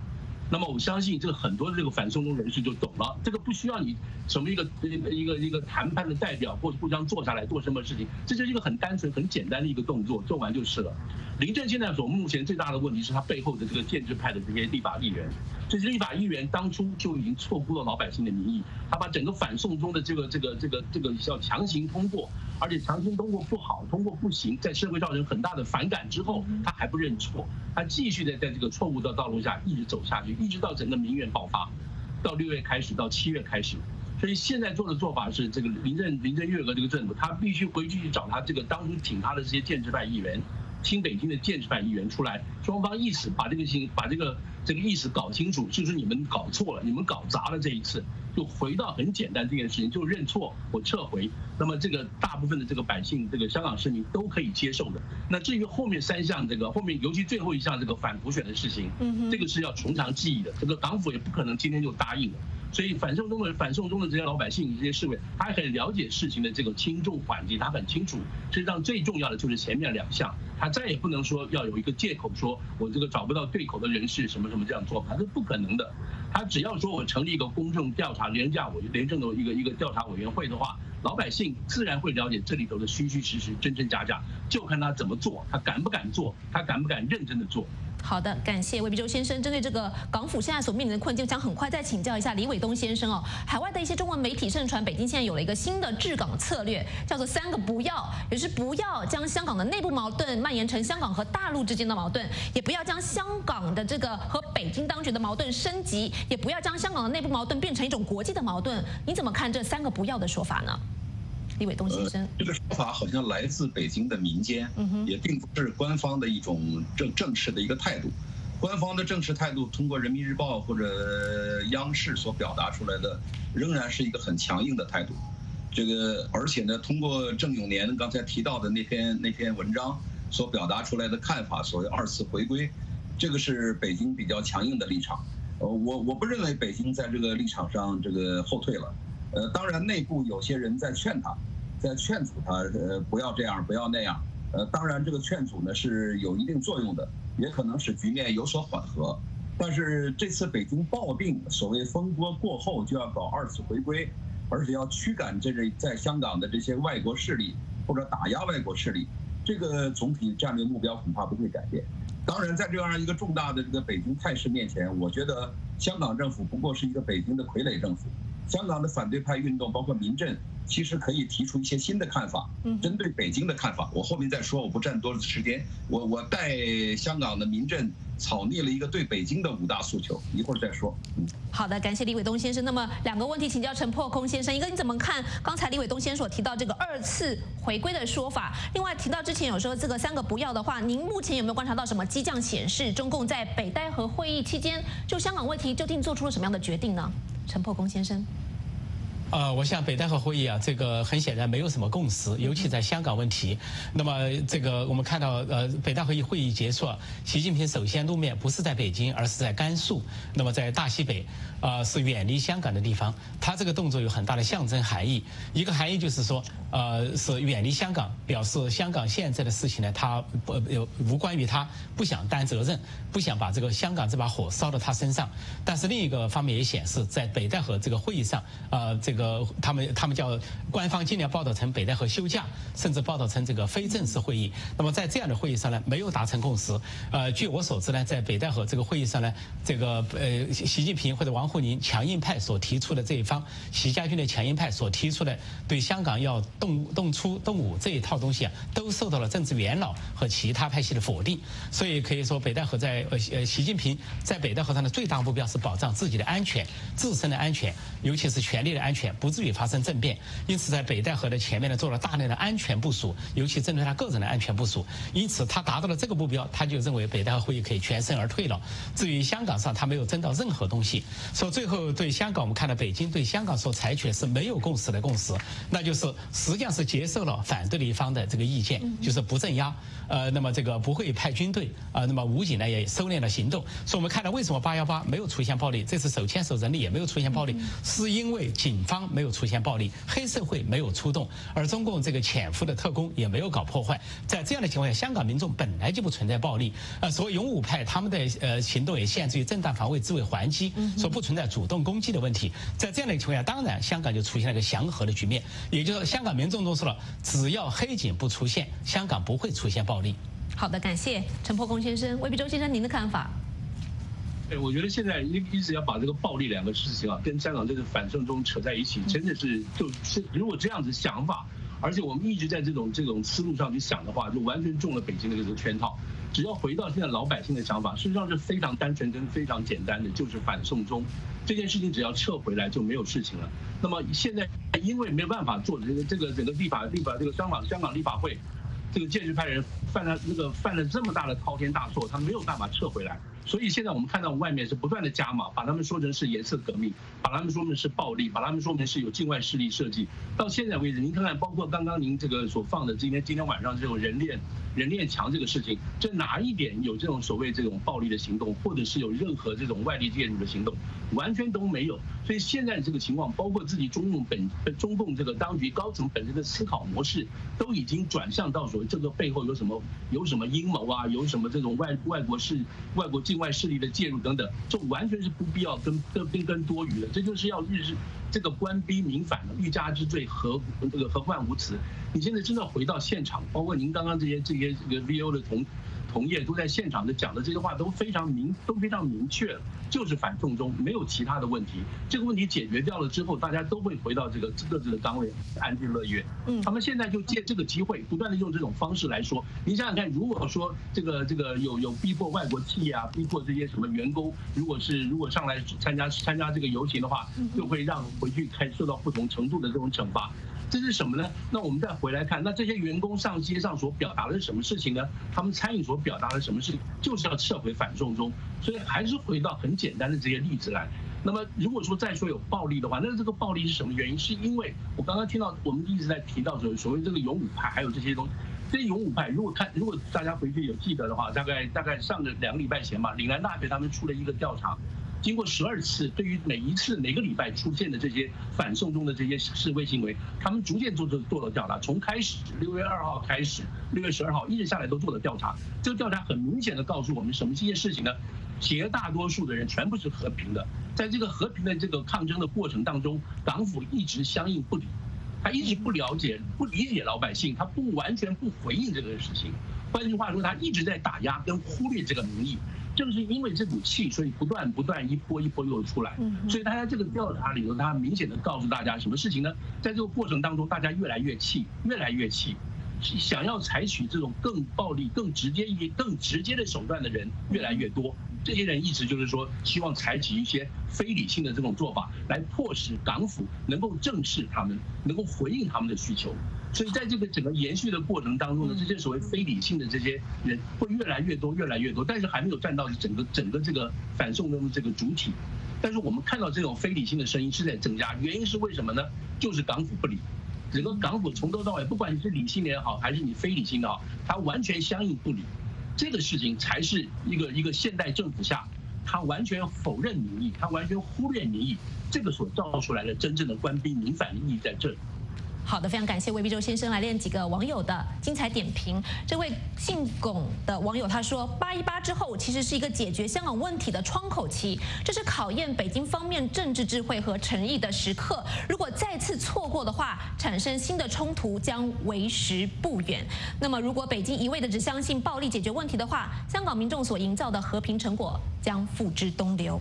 那么我相信这个很多的这个反送中人士就懂了，这个不需要你什么一个一个一个一个谈判的代表或互相坐下来做什么事情，这就是一个很单纯很简单的一个动作，做完就是了。林郑现在所目前最大的问题是他背后的这个建制派的这些立法议员，这些立法议员当初就已经错估了老百姓的民意，他把整个反送中的这个这个这个这个要强行通过，而且强行通过不好，通过不行，在社会造成很大的反感之后，他还不认错，他继续的在这个错误的道路下一直走下去，一直到整个民怨爆发，到六月开始，到七月开始，所以现在做的做法是，这个林郑林郑月娥这个政府，他必须回去去找他这个当初挺他的这些建制派议员。新北京的建制派议员出来，双方意思把这个情把这个这个意思搞清楚，就是你们搞错了，你们搞砸了这一次，就回到很简单这件事情，就认错，我撤回。那么这个大部分的这个百姓，这个香港市民都可以接受的。那至于后面三项这个后面，尤其最后一项这个反普选的事情，这个是要从长计议的，这个港府也不可能今天就答应的。所以反送中的反送中的这些老百姓、这些市民，他很了解事情的这个轻重缓急，他很清楚。实际上最重要的就是前面两项，他再也不能说要有一个借口，说我这个找不到对口的人士什么什么我们这样做，法，是不可能的。他只要说我成立一个公正调查廉价委廉政的一个一个调查委员会的话，老百姓自然会了解这里头的虚虚实实、真真假假，就看他怎么做，他敢不敢做，他敢不敢认真的做。好的，感谢魏必洲先生。针对这个港府现在所面临的困境，想很快再请教一下李伟东先生哦。海外的一些中文媒体盛传，北京现在有了一个新的治港策略，叫做“三个不要”，也是不要将香港的内部矛盾蔓延成香港和大陆之间的矛盾，也不要将香港的这个和北京当局的矛盾升级，也不要将香港的内部矛盾变成一种国际的矛盾。你怎么看这三个不要的说法呢？李伟东先生，这个说法好像来自北京的民间，也并不是官方的一种正正式的一个态度。官方的正式态度，通过人民日报或者央视所表达出来的，仍然是一个很强硬的态度。这个，而且呢，通过郑永年刚才提到的那篇那篇文章所表达出来的看法，所谓二次回归，这个是北京比较强硬的立场。呃，我我不认为北京在这个立场上这个后退了。呃，当然，内部有些人在劝他，在劝阻他，呃，不要这样，不要那样。呃，当然，这个劝阻呢是有一定作用的，也可能使局面有所缓和。但是这次北京暴病所谓风波过后就要搞二次回归，而且要驱赶这个在香港的这些外国势力或者打压外国势力，这个总体战略目标恐怕不会改变。当然，在这样一个重大的这个北京态势面前，我觉得香港政府不过是一个北京的傀儡政府。香港的反对派运动，包括民政，其实可以提出一些新的看法，针对北京的看法，我后面再说，我不占多的时间。我我带香港的民政草拟了一个对北京的五大诉求，一会儿再说。嗯，好的，感谢李伟东先生。那么两个问题请教陈破空先生，一个你怎么看刚才李伟东先生所提到这个二次回归的说法？另外提到之前有说这个三个不要的话，您目前有没有观察到什么迹象显示中共在北戴河会议期间就香港问题究竟做出了什么样的决定呢？陈破公先生。呃，我想北戴河会议啊，这个很显然没有什么共识，尤其在香港问题。那么这个我们看到，呃，北戴河会议结束，习近平首先露面不是在北京，而是在甘肃。那么在大西北，呃，是远离香港的地方。他这个动作有很大的象征含义。一个含义就是说，呃，是远离香港，表示香港现在的事情呢，他不有无关于他，不想担责任，不想把这个香港这把火烧到他身上。但是另一个方面也显示，在北戴河这个会议上，呃，这个。个他们他们叫官方尽量报道成北戴河休假，甚至报道成这个非正式会议。那么在这样的会议上呢，没有达成共识。呃，据我所知呢，在北戴河这个会议上呢，这个呃习近平或者王沪宁强硬派所提出的这一方，习家军的强硬派所提出的对香港要动动粗动武这一套东西啊，都受到了政治元老和其他派系的否定。所以可以说，北戴河在呃呃习近平在北戴河上的最大目标是保障自己的安全、自身的安全，尤其是权力的安全。不至于发生政变，因此在北戴河的前面呢做了大量的安全部署，尤其针对他个人的安全部署。因此他达到了这个目标，他就认为北戴河会议可以全身而退了。至于香港上，他没有争到任何东西。说最后对香港，我们看到北京对香港所采取的是没有共识的共识，那就是实际上是接受了反对的一方的这个意见，就是不镇压，呃，那么这个不会派军队，啊，那么武警呢也收敛了行动。所以我们看到为什么八幺八没有出现暴力，这次手牵手人力也没有出现暴力，是因为警方。没有出现暴力，黑社会没有出动，而中共这个潜伏的特工也没有搞破坏。在这样的情况下，香港民众本来就不存在暴力。呃，所谓勇武派，他们的呃行动也限制于正当防卫、自卫还击，说不存在主动攻击的问题。在这样的情况下，当然香港就出现了一个祥和的局面。也就是说，香港民众都说了，只要黑警不出现，香港不会出现暴力。好的，感谢陈破公先生、魏必洲先生，您的看法？对，我觉得现在一一直要把这个暴力两个事情啊，跟香港这个反送中扯在一起，真的是就是如果这样子想法，而且我们一直在这种这种思路上去想的话，就完全中了北京的这个圈套。只要回到现在老百姓的想法，事实上是非常单纯跟非常简单的，就是反送中这件事情，只要撤回来就没有事情了。那么现在因为没有办法做这个这个整个立法立法这个香港香港立法会。这个建制派人犯了那个犯了这么大的滔天大错，他没有办法撤回来，所以现在我们看到外面是不断的加码，把他们说成是颜色革命，把他们说成是暴力，把他们说成是有境外势力设计。到现在为止，您看看，包括刚刚您这个所放的今天今天晚上这种人链人链墙这个事情，这哪一点有这种所谓这种暴力的行动，或者是有任何这种外力介入的行动，完全都没有。所以现在这个情况，包括自己中共本中共这个当局高层本身的思考模式，都已经转向到所谓这个背后有什么有什么阴谋啊，有什么这种外外国势外国境外势力的介入等等，这完全是不必要跟跟跟多余的，这就是要日日这个官逼民反欲加之罪何这个何患无辞？你现在真的回到现场，包括您刚刚这些这些这个 VO 的同。同业都在现场的讲的这些话都非常明都非常明确，就是反送中，没有其他的问题。这个问题解决掉了之后，大家都会回到这个各自的岗位，安居乐业。嗯，他们现在就借这个机会，不断的用这种方式来说。你想想看，如果说这个这个有有逼迫外国企业啊，逼迫这些什么员工，如果是如果上来参加参加这个游行的话，就会让回去开受到不同程度的这种惩罚。这是什么呢？那我们再回来看，那这些员工上街上所表达的是什么事情呢？他们参与所表达的什么事情，就是要撤回反送中。所以还是回到很简单的这些例子来。那么如果说再说有暴力的话，那这个暴力是什么原因？是因为我刚刚听到我们一直在提到所所谓这个勇武派，还有这些东西。这些勇武派，如果看如果大家回去有记得的话，大概大概上个两个礼拜前吧，岭南大学他们出了一个调查。经过十二次，对于每一次每个礼拜出现的这些反送中的这些示威行为，他们逐渐做做做了调查。从开始六月二号开始，六月十二号一直下来都做了调查。这个调查很明显的告诉我们什么这件事情呢？绝大多数的人全部是和平的，在这个和平的这个抗争的过程当中，港府一直相应不理，他一直不了解、不理解老百姓，他不完全不回应这个事情。换句话说，他一直在打压跟忽略这个民意。正是因为这股气，所以不断不断一波一波又出来。所以大家这个调查里头，他明显的告诉大家什么事情呢？在这个过程当中，大家越来越气，越来越气，想要采取这种更暴力、更直接一更直接的手段的人越来越多。这些人一直就是说，希望采取一些非理性的这种做法，来迫使港府能够正视他们，能够回应他们的需求。所以在这个整个延续的过程当中呢，这些所谓非理性的这些人会越来越多，越来越多，但是还没有占到整个整个这个反送中的这个主体。但是我们看到这种非理性的声音是在增加，原因是为什么呢？就是港府不理，整个港府从头到尾，不管你是理性的也好，还是你非理性的好，它完全相应不理。这个事情才是一个一个现代政府下，他完全否认民意，他完全忽略民意，这个所造出来的真正的官兵民反的意义在这里。好的，非常感谢魏必洲先生来练几个网友的精彩点评。这位姓龚的网友他说：“八一八之后其实是一个解决香港问题的窗口期，这是考验北京方面政治智慧和诚意的时刻。如果再次错过的话，产生新的冲突将为时不远。那么，如果北京一味的只相信暴力解决问题的话，香港民众所营造的和平成果将付之东流。”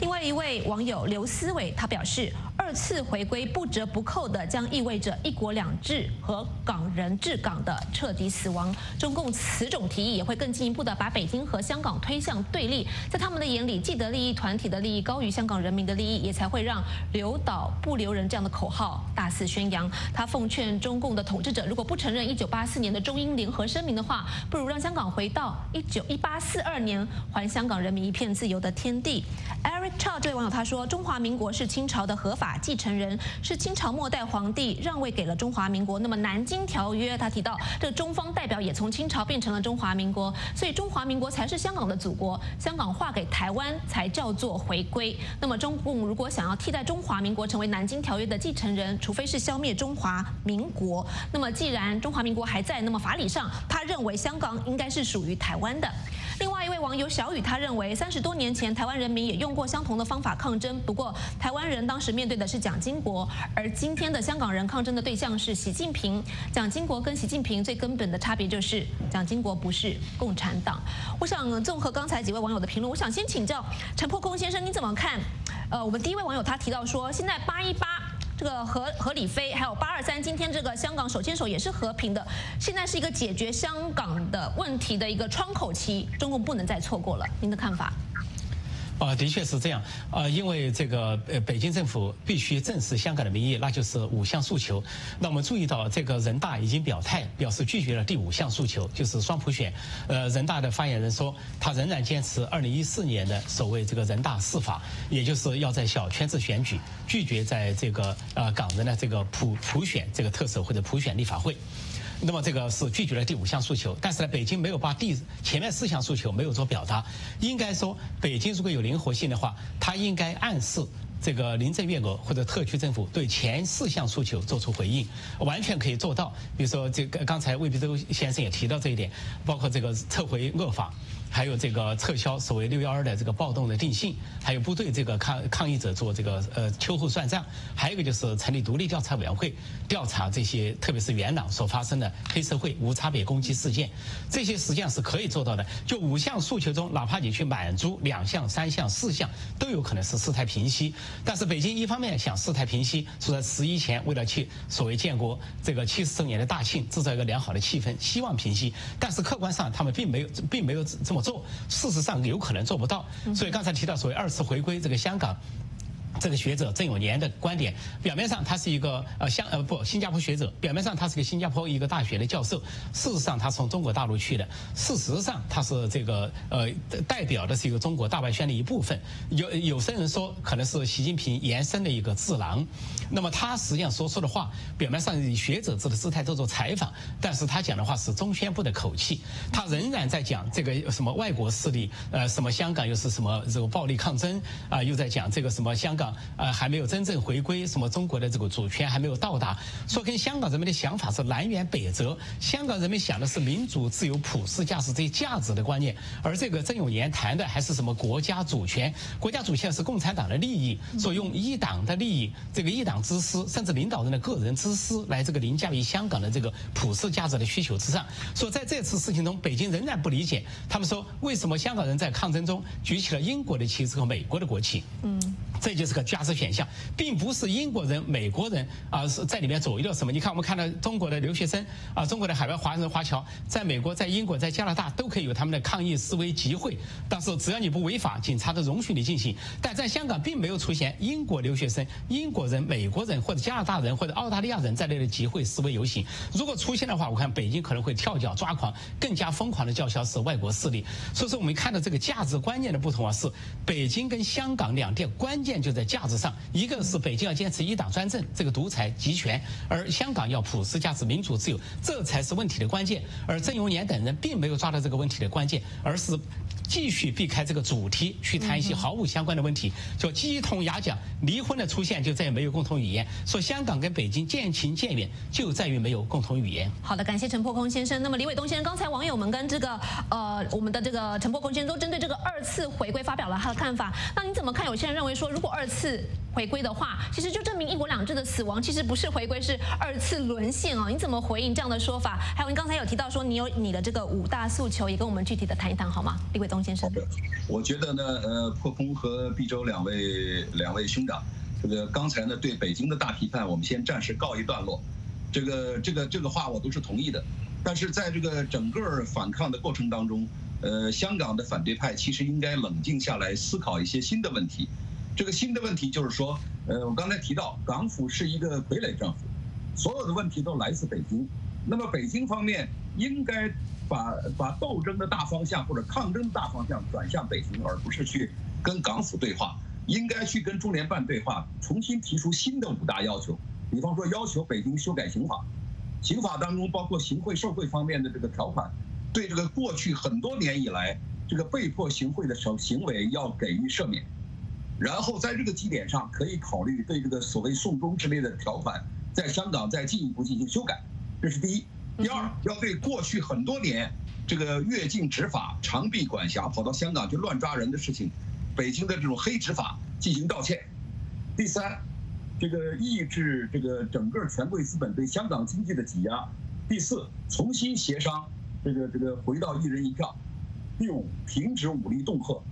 另外一位网友刘思伟，他表示，二次回归不折不扣的将意味着一国两制和港人治港的彻底死亡。中共此种提议也会更进一步的把北京和香港推向对立，在他们的眼里，既得利益团体的利益高于香港人民的利益，也才会让留岛不留人这样的口号大肆宣扬。他奉劝中共的统治者，如果不承认一九八四年的中英联合声明的话，不如让香港回到一九一八四二年，还香港人民一片自由的天地。Eric Chow 这位网友他说：“中华民国是清朝的合法继承人，是清朝末代皇帝让位给了中华民国。那么《南京条约》他提到，这中方代表也从清朝变成了中华民国，所以中华民国才是香港的祖国，香港划给台湾才叫做回归。那么中共如果想要替代中华民国成为《南京条约》的继承人，除非是消灭中华民国。那么既然中华民国还在，那么法理上他认为香港应该是属于台湾的。”另外一位网友小雨，他认为三十多年前台湾人民也用过相同的方法抗争，不过台湾人当时面对的是蒋经国，而今天的香港人抗争的对象是习近平。蒋经国跟习近平最根本的差别就是蒋经国不是共产党。我想综合刚才几位网友的评论，我想先请教陈破空先生，你怎么看？呃，我们第一位网友他提到说，现在八一八。这个和和李飞还有八二三，今天这个香港手牵手也是和平的，现在是一个解决香港的问题的一个窗口期，中共不能再错过了。您的看法？啊，的确是这样啊，因为这个呃，北京政府必须正视香港的民意，那就是五项诉求。那我们注意到，这个人大已经表态，表示拒绝了第五项诉求，就是双普选。呃，人大的发言人说，他仍然坚持二零一四年的所谓这个人大释法，也就是要在小圈子选举，拒绝在这个呃港人的这个普普选这个特首或者普选立法会。那么这个是拒绝了第五项诉求，但是呢，北京没有把第前面四项诉求没有做表达。应该说，北京如果有灵活性的话，它应该暗示这个林郑月娥或者特区政府对前四项诉求做出回应，完全可以做到。比如说，这个刚才魏必洲先生也提到这一点，包括这个撤回恶法。还有这个撤销所谓六幺二的这个暴动的定性，还有部队这个抗抗议者做这个呃秋后算账，还有一个就是成立独立调查委员会调查这些，特别是元朗所发生的黑社会无差别攻击事件，这些实际上是可以做到的。就五项诉求中，哪怕你去满足两项、三项、四项，都有可能是事态平息。但是北京一方面想事态平息，是在十一前为了去所谓建国这个七十周年的大庆，制造一个良好的气氛，希望平息。但是客观上他们并没有，并没有这么。做，事实上有可能做不到，所以刚才提到所谓二次回归，这个香港。这个学者郑永年的观点，表面上他是一个呃香呃不新加坡学者，表面上他是个新加坡一个大学的教授，事实上他从中国大陆去的，事实上他是这个呃代表的是一个中国大外宣的一部分。有有些人说可能是习近平延伸的一个智囊，那么他实际上说出的话，表面上以学者制的姿态做做采访，但是他讲的话是中宣部的口气，他仍然在讲这个什么外国势力，呃什么香港又是什么这个暴力抗争啊，又在讲这个什么香港。呃，还没有真正回归，什么中国的这个主权还没有到达，说跟香港人民的想法是南辕北辙。香港人民想的是民主、自由、普世价值这些价值的观念，而这个郑永年谈的还是什么国家主权？国家主权是共产党的利益，说用一党的利益，这个一党之私，甚至领导人的个人之私来这个凌驾于香港的这个普世价值的需求之上。说在这次事情中，北京仍然不理解，他们说为什么香港人在抗争中举起了英国的旗帜和美国的国旗？嗯。这就是个价值选项，并不是英国人、美国人啊是在里面左右了什么。你看，我们看到中国的留学生啊，中国的海外华人华侨，在美国、在英国、在加拿大都可以有他们的抗议示威集会，但是只要你不违法，警察都容许你进行。但在香港，并没有出现英国留学生、英国人、美国人或者加拿大人或者澳大利亚人在内的集会示威游行。如果出现的话，我看北京可能会跳脚抓狂，更加疯狂的叫嚣是外国势力。所以说，我们看到这个价值观念的不同啊，是北京跟香港两地关键就在价值上，一个是北京要坚持一党专政，这个独裁集权，而香港要普世价值、民主自由，这才是问题的关键。而郑永年等人并没有抓到这个问题的关键，而是。继续避开这个主题去谈一些毫无相关的问题，叫鸡同鸭讲，离婚的出现就再也没有共同语言。说香港跟北京渐行渐远，就在于没有共同语言。好的，感谢陈破空先生。那么李伟东先生，刚才网友们跟这个呃我们的这个陈破空先生都针对这个二次回归发表了他的看法。那你怎么看？有些人认为说，如果二次回归的话，其实就证明一国两制的死亡其实不是回归，是二次沦陷哦。你怎么回应这样的说法？还有你刚才有提到说你有你的这个五大诉求，也跟我们具体的谈一谈好吗？李伟东。好的，我觉得呢，呃，破空和毕周两位两位兄长，这个刚才呢对北京的大批判，我们先暂时告一段落。这个这个这个话我都是同意的，但是在这个整个反抗的过程当中，呃，香港的反对派其实应该冷静下来思考一些新的问题。这个新的问题就是说，呃，我刚才提到港府是一个傀儡政府，所有的问题都来自北京，那么北京方面应该。把把斗争的大方向或者抗争的大方向转向北京，而不是去跟港府对话，应该去跟中联办对话，重新提出新的五大要求。比方说，要求北京修改刑法，刑法当中包括行贿受贿方面的这个条款，对这个过去很多年以来这个被迫行贿的行行为要给予赦免，然后在这个基点上可以考虑对这个所谓“送终”之类的条款，在香港再进一步进行修改，这是第一。第二，要对过去很多年这个越境执法、长臂管辖、跑到香港去乱抓人的事情，北京的这种黑执法进行道歉。第三，这个抑制这个整个权贵资本对香港经济的挤压。第四，重新协商这个这个回到一人一票。第五，停止武力恫吓。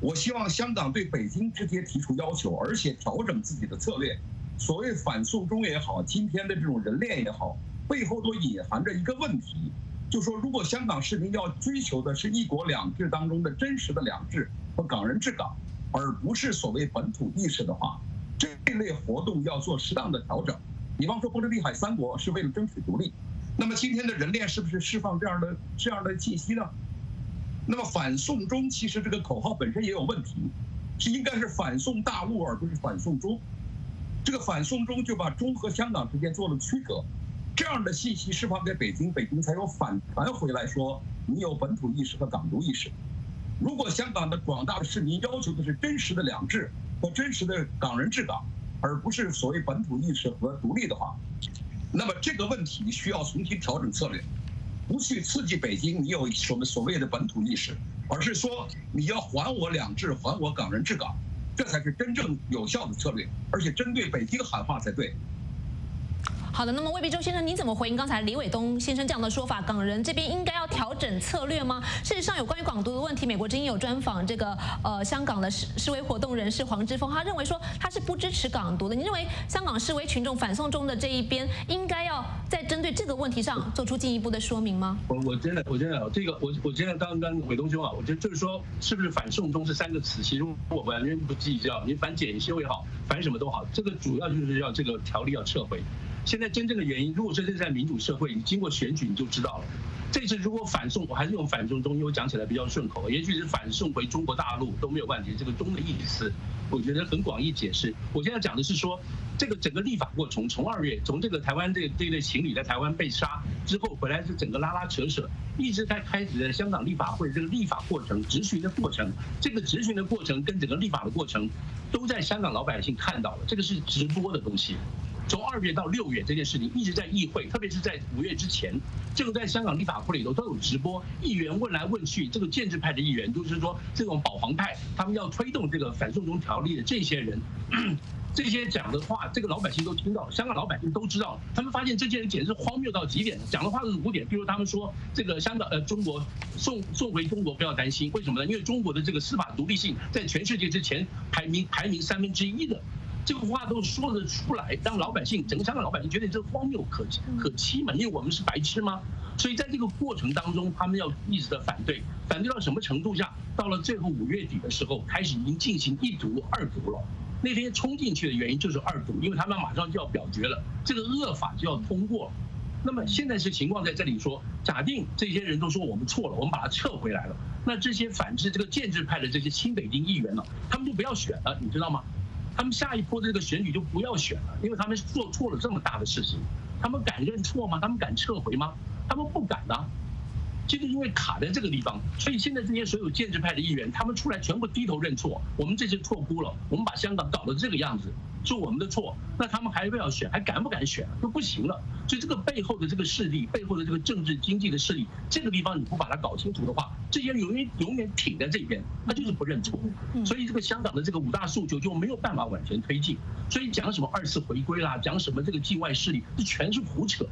我希望香港对北京直接提出要求，而且调整自己的策略。所谓反送中也好，今天的这种人链也好。背后都隐含着一个问题，就说如果香港市民要追求的是一国两制当中的真实的两制和港人治港，而不是所谓本土意识的话，这类活动要做适当的调整。比方说，波罗的海三国是为了争取独立，那么今天的人链是不是释放这样的这样的信息呢？那么反送中其实这个口号本身也有问题，是应该是反送大陆而不是反送中。这个反送中就把中和香港之间做了区隔。这样的信息释放给北京，北京才有反弹回来说你有本土意识和港独意识。如果香港的广大的市民要求的是真实的两制和真实的港人治港，而不是所谓本土意识和独立的话，那么这个问题需要重新调整策略，不去刺激北京你有什么所谓的本土意识，而是说你要还我两制，还我港人治港，这才是真正有效的策略，而且针对北京喊话才对。好的，那么魏必周先生，你怎么回应刚才李伟东先生这样的说法？港人这边应该要调整策略吗？事实上，有关于港独的问题，美国之音有专访这个呃香港的示示威活动人士黄之锋，他认为说他是不支持港独的。你认为香港示威群众反送中的这一边应该要在针对这个问题上做出进一步的说明吗？我我真的我真的这个我我真的刚刚伟东兄啊，我觉得就是说是不是反送中这三个词，其实我完全不计较，你反检修也好，反什么都好，这个主要就是要这个条例要撤回。现在真正的原因，如果说是在民主社会，你经过选举你就知道了。这次如果反送，我还是用反送中，因为讲起来比较顺口，也许是反送回中国大陆都没有问题。这个“中”的意思，我觉得很广义解释。我现在讲的是说，这个整个立法过程，从二月，从这个台湾这这类情侣在台湾被杀之后回来，是整个拉拉扯扯，一直在开始的香港立法会这个立法过程、执行的过程，这个执行的过程跟整个立法的过程，都在香港老百姓看到了，这个是直播的东西。从二月到六月这件事情一直在议会，特别是在五月之前，这个在香港立法会里头都有直播，议员问来问去，这个建制派的议员就是说这种保皇派，他们要推动这个反送中条例的这些人，这些讲的话，这个老百姓都听到，香港老百姓都知道，他们发现这些人简直荒谬到极点，讲的话是污点。比如他们说这个香港呃中国送送回中国不要担心，为什么呢？因为中国的这个司法独立性在全世界之前排名排名三分之一的，这个话都说得出来，让老百姓整个香港老百姓觉得这荒谬可可欺嘛？因为我们是白痴吗？所以在这个过程当中，他们要一直的反对，反对到什么程度下？到了最后五月底的时候，开始已经进行一读、二读了。那天冲进去的原因就是二读，因为他们马上就要表决了，这个恶法就要通过。那么现在是情况在这里说，假定这些人都说我们错了，我们把它撤回来了，那这些反制这个建制派的这些新北京议员呢，他们就不要选了，你知道吗？他们下一波的这个选举就不要选了，因为他们做错了这么大的事情，他们敢认错吗？他们敢撤回吗？他们不敢的。就是因为卡在这个地方，所以现在这些所有建制派的议员，他们出来全部低头认错，我们这次错估了，我们把香港搞得这个样子，是我们的错。那他们还要不要选？还敢不敢选？都不行了。所以这个背后的这个势力，背后的这个政治经济的势力，这个地方你不把它搞清楚的话，这些人永远永远挺在这边，他就是不认错。所以这个香港的这个五大诉求就没有办法往前推进。所以讲什么二次回归啦，讲什么这个境外势力，这全是胡扯。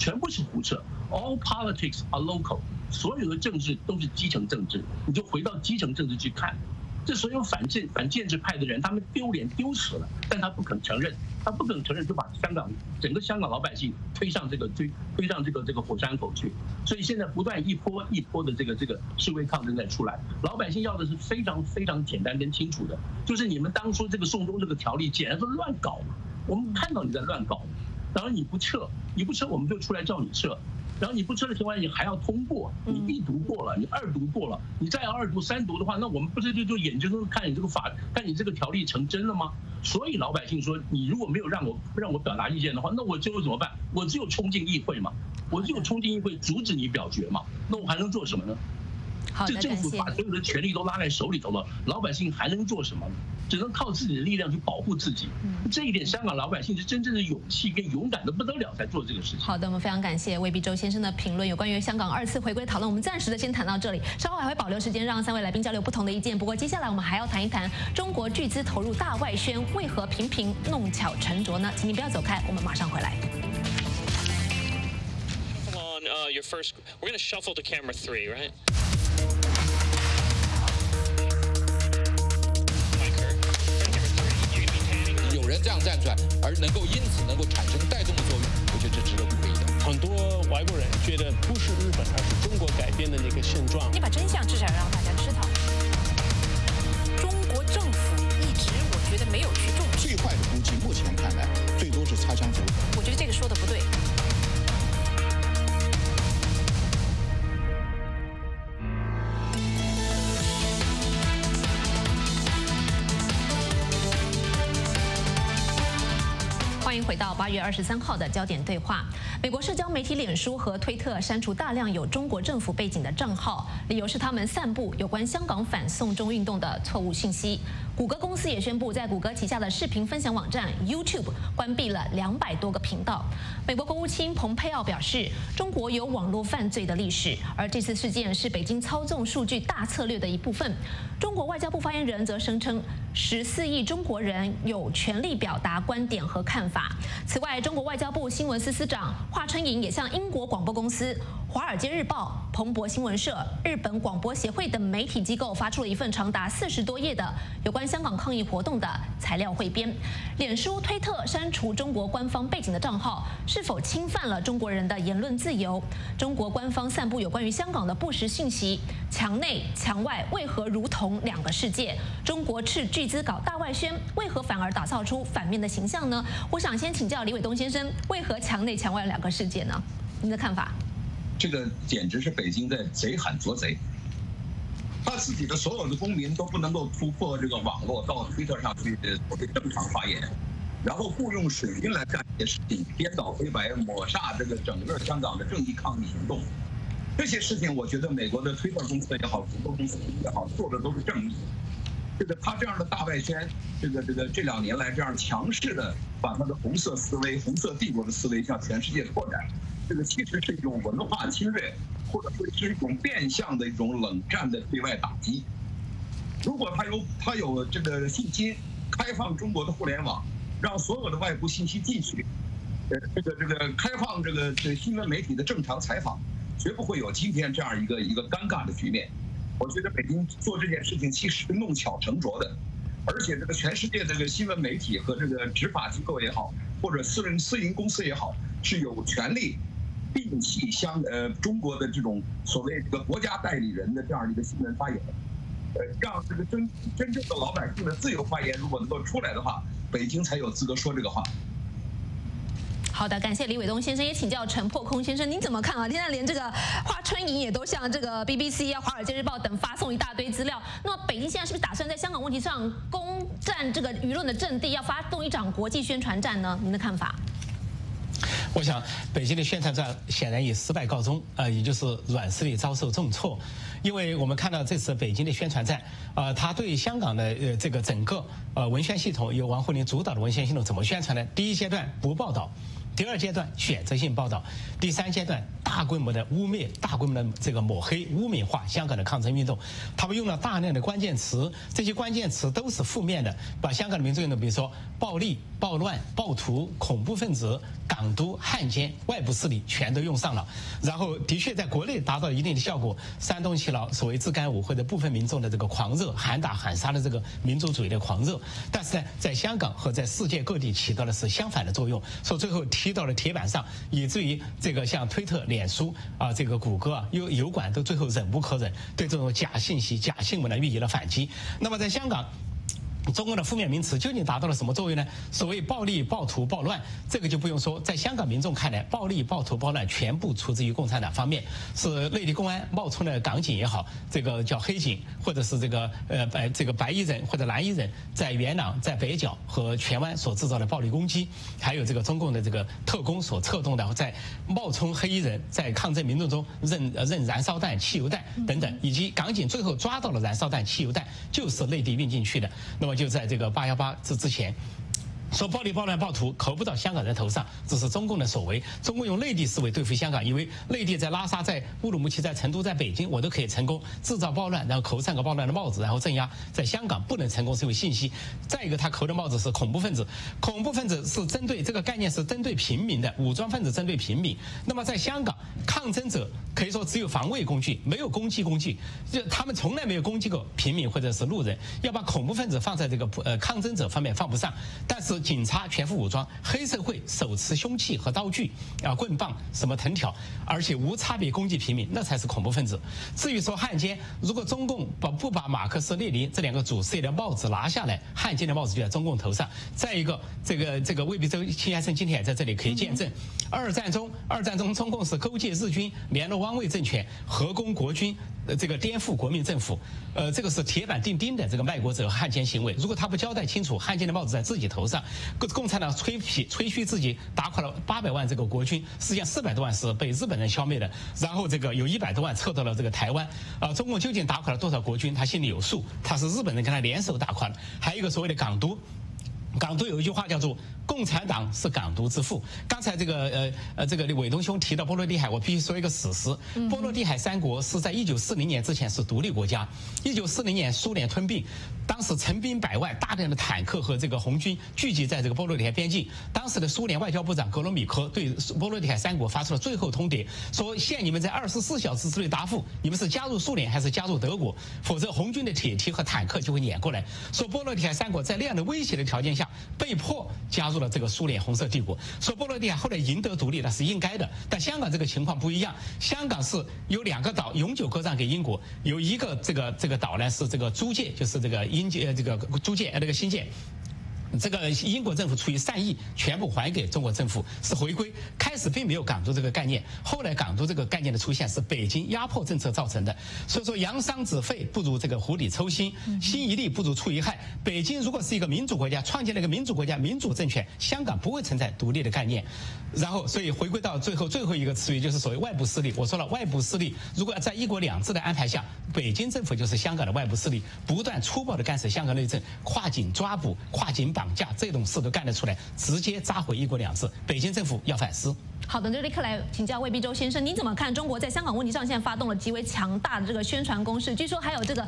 全部是胡扯，All politics are local，所有的政治都是基层政治，你就回到基层政治去看，这所有反建反建制派的人，他们丢脸丢死了，但他不肯承认，他不肯承认，就把香港整个香港老百姓推上这个推推上这个这个火山口去，所以现在不断一波一波的这个这个示威抗争在出来，老百姓要的是非常非常简单跟清楚的，就是你们当初这个送中这个条例简直是乱搞。嘛，我们看到你在乱搞。然后你不撤，你不撤，我们就出来叫你撤。然后你不撤的情况下，你还要通过，你一读过了，你二读过了，你再要二读三读的话，那我们不是就就眼睁睁看你这个法，看你这个条例成真了吗？所以老百姓说，你如果没有让我让我表达意见的话，那我最后怎么办？我只有冲进议会嘛，我只有冲进议会阻止你表决嘛，那我还能做什么呢？这政府把所有的权力都拉在手里头了，老百姓还能做什么？只能靠自己的力量去保护自己。这一点，香港老百姓是真正的勇气跟勇敢的不得了，才做这个事情。好的，我们非常感谢魏必周先生的评论。有关于香港二次回归讨论，我们暂时的先谈到这里，稍后还会保留时间让三位来宾交流不同的意见。不过接下来我们还要谈一谈中国巨资投入大外宣，为何频频弄巧成拙呢？请你不要走开，我们马上回来。your first. We're gonna shuffle to camera three, right? 这样站出来，而能够因此能够产生带动的作用，我觉得这值得鼓励的。很多外国人觉得不是日本，而是中国改变的那个现状。你把真相至少让大家知道。中国政府一直，我觉得没有去重视。最坏的估计，目前看来，最多是擦枪走火。我觉得这个说的不对。月二十三号的焦点对话，美国社交媒体脸书和推特删除大量有中国政府背景的账号，理由是他们散布有关香港反送中运动的错误信息。谷歌公司也宣布，在谷歌旗下的视频分享网站 YouTube 关闭了两百多个频道。美国国务卿蓬佩奥表示，中国有网络犯罪的历史，而这次事件是北京操纵数据大策略的一部分。中国外交部发言人则声称，十四亿中国人有权利表达观点和看法。此外，中国外交部新闻司司长华春莹也向英国广播公司、华尔街日报、彭博新闻社、日本广播协会等媒体机构发出了一份长达四十多页的有关香港抗议活动的材料汇编。脸书、推特删除中国官方背景的账号，是否侵犯了中国人的言论自由？中国官方散布有关于香港的不实信息，墙内墙外为何如同两个世界？中国斥巨资搞大外宣，为何反而打造出反面的形象呢？我想先。请教李伟东先生，为何墙内墙外两个世界呢？您的看法？这个简直是北京在贼喊捉贼。他自己的所有的公民都不能够突破这个网络，到推特上去所谓正常发言，然后雇佣水军来干这些事情，颠倒黑白，抹煞这个整个香港的正义抗议行动。这些事情，我觉得美国的推特公司也好，谷歌公司也好，做的都是正义。这个他这样的大外宣，这个这个这两年来这样强势的把他的红色思维、红色帝国的思维向全世界拓展，这个其实是一种文化侵略，或者说是一种变相的一种冷战的对外打击。如果他有他有这个信心开放中国的互联网，让所有的外部信息进去，呃，这个这个开放这个这新闻媒体的正常采访，绝不会有今天这样一个一个尴尬的局面。我觉得北京做这件事情其实弄巧成拙的，而且这个全世界这个新闻媒体和这个执法机构也好，或者私人私营公司也好，是有权利摒弃相呃中国的这种所谓这个国家代理人的这样一个新闻发言，呃，让这个真真正的老百姓的自由发言如果能够出来的话，北京才有资格说这个话。好的，感谢李伟东先生，也请教陈破空先生，您怎么看啊？现在连这个华春莹也都向这个 BBC 啊、华尔街日报等发送一大堆资料。那么北京现在是不是打算在香港问题上攻占这个舆论的阵地，要发动一场国际宣传战呢？您的看法？我想，北京的宣传战显然以失败告终，呃，也就是软实力遭受重挫。因为我们看到这次北京的宣传战，啊，他对香港的呃这个整个呃文宣系统由王沪宁主导的文宣系统怎么宣传呢？第一阶段不报道。第二阶段选择性报道，第三阶段大规模的污蔑、大规模的这个抹黑、污名化香港的抗争运动，他们用了大量的关键词，这些关键词都是负面的，把香港的民众运动，比如说暴力、暴乱、暴徒、恐怖分子、港独、汉奸、外部势力全都用上了，然后的确在国内达到一定的效果，煽动起了所谓自干五或者部分民众的这个狂热，喊打喊杀的这个民族主义的狂热，但是呢，在香港和在世界各地起到的是相反的作用，说最后提。踢到了铁板上，以至于这个像推特、脸书啊，这个谷歌啊、油油管都最后忍无可忍，对这种假信息、假新闻呢予以了反击。那么在香港。中共的负面名词究竟达到了什么作用呢？所谓暴力、暴徒、暴乱，这个就不用说。在香港民众看来，暴力、暴徒、暴乱全部出自于共产党方面，是内地公安冒充的港警也好，这个叫黑警，或者是这个呃白这个白衣人或者蓝衣人，在元朗、在北角和荃湾所制造的暴力攻击，还有这个中共的这个特工所策动的，在冒充黑衣人，在抗争民众中扔扔燃烧弹、汽油弹等等，以及港警最后抓到了燃烧弹、汽油弹，就是内地运进去的。那么就在这个八幺八之之前。说暴力、暴乱、暴徒扣不到香港人头上，这是中共的所为。中共用内地思维对付香港，因为内地在拉萨、在乌鲁木齐、在成都、在北京，我都可以成功制造暴乱，然后扣上个暴乱的帽子，然后镇压。在香港不能成功，是因为信息。再一个，他扣的帽子是恐怖分子，恐怖分子是针对这个概念是针对平民的，武装分子针对平民。那么在香港，抗争者可以说只有防卫工具，没有攻击工具，就他们从来没有攻击过平民或者是路人。要把恐怖分子放在这个呃抗争者方面放不上，但是。警察全副武装，黑社会手持凶器和刀具，啊，棍棒什么藤条，而且无差别攻击平民，那才是恐怖分子。至于说汉奸，如果中共把不把马克思列宁这两个主事业的帽子拿下来，汉奸的帽子就在中共头上。再一个，这个这个魏必周秦先生今天也在这里可以见证，二战中二战中中共是勾结日军，联络汪伪政权，合攻国军。这个颠覆国民政府，呃，这个是铁板钉钉的这个卖国者汉奸行为。如果他不交代清楚，汉奸的帽子在自己头上，共共产党吹嘘吹嘘自己打垮了八百万这个国军，实际上四百多万是被日本人消灭的，然后这个有一百多万撤到了这个台湾。啊，中共究竟打垮了多少国军，他心里有数。他是日本人跟他联手打垮的。还有一个所谓的港督，港督有一句话叫做。共产党是港独之父。刚才这个呃呃，这个伟东兄提到波罗的海，我必须说一个史实：波罗的海三国是在一九四零年之前是独立国家。一九四零年苏联吞并，当时成兵百万，大量的坦克和这个红军聚集在这个波罗的海边境。当时的苏联外交部长格罗米科对波罗的海三国发出了最后通牒，说限你们在二十四小时之内答复，你们是加入苏联还是加入德国，否则红军的铁蹄和坦克就会撵过来。说波罗的海三国在那样的威胁的条件下，被迫加入。了这个苏联红色帝国，说波罗的海后来赢得独立那是应该的，但香港这个情况不一样，香港是有两个岛永久割让给英国，有一个这个这个岛呢是这个租界，就是这个英界这个租界呃这个新界。这个英国政府出于善意，全部还给中国政府，是回归。开始并没有港独这个概念，后来港独这个概念的出现是北京压迫政策造成的。所以说，扬桑止沸不如这个釜底抽薪，心一力不如出一害。北京如果是一个民主国家，创建了一个民主国家、民主政权，香港不会存在独立的概念。然后，所以回归到最后最后一个词语就是所谓外部势力。我说了，外部势力如果在一国两制的安排下，北京政府就是香港的外部势力，不断粗暴的干涉香港内政，跨境抓捕、跨境涨价这种事都干得出来，直接扎毁一国两制。北京政府要反思。好的，就立刻来请教魏碧洲先生，你怎么看中国在香港问题上现在发动了极为强大的这个宣传攻势？据说还有这个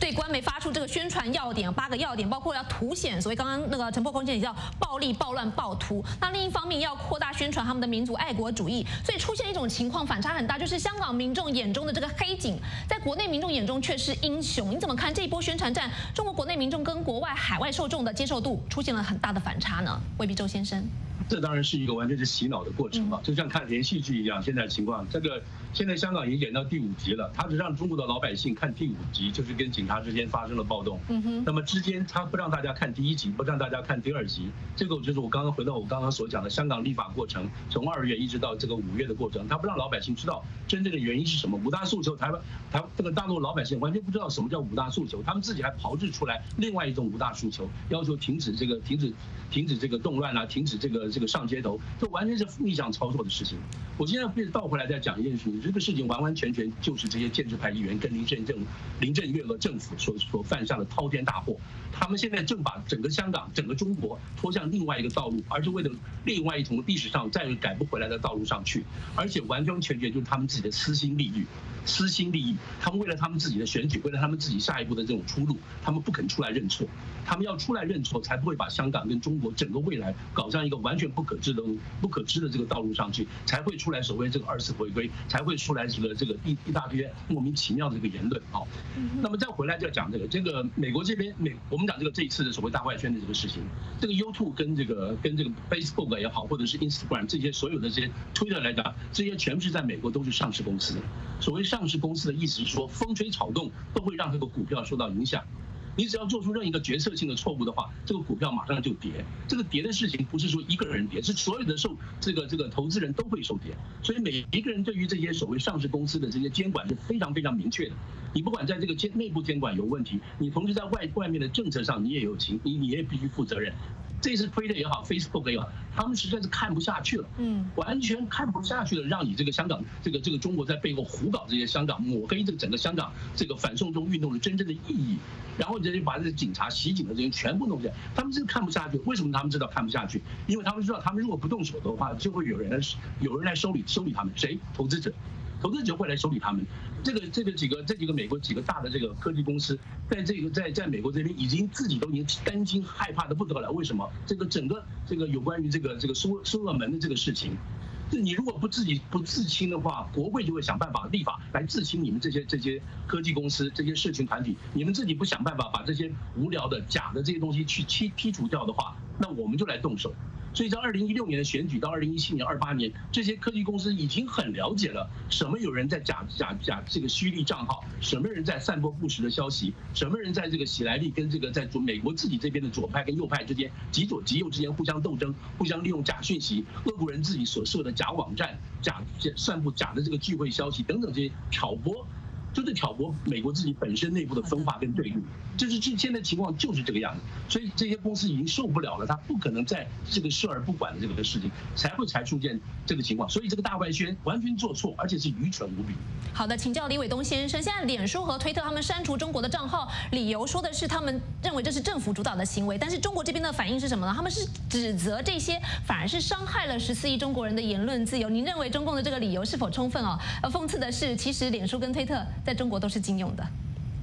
对官媒发出这个宣传要点八个要点，包括要凸显所谓刚刚那个陈破空间也叫暴力、暴乱、暴徒。那另一方面要扩大宣传他们的民族爱国主义，所以出现一种情况反差很大，就是香港民众眼中的这个黑警，在国内民众眼中却是英雄。你怎么看这一波宣传战？中国国内民众跟国外海外受众的接受度出现了很大的反差呢？魏碧洲先生。这当然是一个完全是洗脑的过程啊，就像看连续剧一样。现在情况，这个现在香港已经演到第五集了，他只让中国的老百姓看第五集，就是跟警察之间发生了暴动。嗯哼。那么之间他不让大家看第一集，不让大家看第二集，这个就是我刚刚回到我刚刚所讲的香港立法过程，从二月一直到这个五月的过程，他不让老百姓知道真正的原因是什么。五大诉求，台湾台这个大陆老百姓完全不知道什么叫五大诉求，他们自己还炮制出来另外一种五大诉求，要求停止这个停止停止这个动乱啊，停止这个这个上街头。这完全是逆向操作的事情。我现在倒回来再讲一件事情，这个事情完完全全就是这些建制派议员跟林郑政林郑月娥政府所所犯下的滔天大祸。他们现在正把整个香港、整个中国拖向另外一个道路，而是为了另外一种历史上再也改不回来的道路上去，而且完完全全就是他们自己的私心利益。私心利益，他们为了他们自己的选举，为了他们自己下一步的这种出路，他们不肯出来认错。他们要出来认错，才不会把香港跟中国整个未来搞上一个完全不可知的、不可知的这个道路上去，才会出来所谓这个二次回归，才会出来这个这个一一大堆莫名其妙的这个言论。好，那么再回来就讲这个，这个美国这边美，我们讲这个这一次的所谓大外宣的这个事情，这个 YouTube 跟这个跟这个 Facebook 也好，或者是 Instagram 这些所有的这些 Twitter 来讲，这些全部是在美国都是上市公司。所谓上市公司的意思是说，风吹草动都会让这个股票受到影响。你只要做出任一个决策性的错误的话，这个股票马上就跌。这个跌的事情不是说一个人跌，是所有的受这个这个投资人都会受跌。所以每一个人对于这些所谓上市公司的这些监管是非常非常明确的。你不管在这个监内部监管有问题，你同时在外外面的政策上你也有情，你你也必须负责任。这次推的也好，Facebook 也好，他们实在是看不下去了，嗯，完全看不下去了，让你这个香港，这个这个中国在背后胡搞这些香港，抹黑这个整个香港这个反送中运动的真正的意义，然后就把这些警察袭警的这些全部弄下来，他们是看不下去。为什么他们知道看不下去？因为他们知道，他们如果不动手的话，就会有人来有人来收理收理他们，谁？投资者。投资者会来收理他们，这个这个几个这几个美国几个大的这个科技公司，在这个在在美国这边已经自己都已经担惊害怕的不得了。为什么？这个整个这个有关于这个这个收收了门的这个事情，这你如果不自己不自清的话，国会就会想办法立法来自清你们这些这些科技公司这些社群团体。你们自己不想办法把这些无聊的假的这些东西去剔剔除掉的话，那我们就来动手。所以在二零一六年的选举到二零一七年、二八年，这些科技公司已经很了解了什么有人在假假假这个虚拟账号，什么人在散播不实的消息，什么人在这个喜来利跟这个在左美国自己这边的左派跟右派之间，极左极右之间互相斗争，互相利用假讯息，俄国人自己所设的假网站、假散布假的这个聚会消息等等这些挑拨。就是挑拨美国自己本身内部的分化跟对立，就是这现在情况就是这个样子，所以这些公司已经受不了了，他不可能在这个视而不管的这个事情，才会才出现这个情况，所以这个大外宣完全做错，而且是愚蠢无比。好的，请教李伟东先生，现在脸书和推特他们删除中国的账号，理由说的是他们认为这是政府主导的行为，但是中国这边的反应是什么呢？他们是指责这些反而是伤害了十四亿中国人的言论自由。您认为中共的这个理由是否充分哦？呃讽刺的是，其实脸书跟推特。在中国都是禁用的，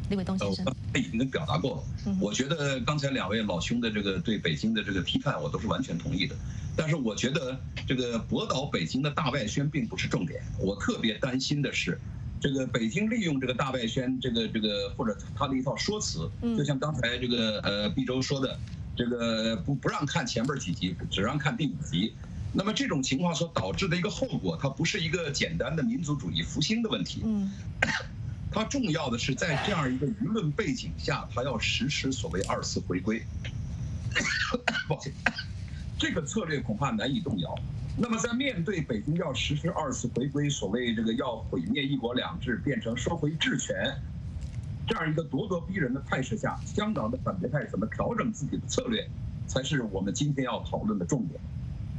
李伟东先生。他已经表达过了。我觉得刚才两位老兄的这个对北京的这个批判，我都是完全同意的。但是我觉得这个博导北京的大外宣并不是重点。我特别担心的是，这个北京利用这个大外宣，这个这个或者他的一套说辞，就像刚才这个呃毕周说的，这个不不让看前边几集，只让看第五集。那么这种情况所导致的一个后果，它不是一个简单的民族主义复兴的问题。嗯。它重要的是在这样一个舆论背景下，它要实施所谓二次回归。抱歉，这个策略恐怕难以动摇。那么在面对北京要实施二次回归，所谓这个要毁灭一国两制，变成收回治权，这样一个咄咄逼人的态势下，香港的反对派怎么调整自己的策略，才是我们今天要讨论的重点。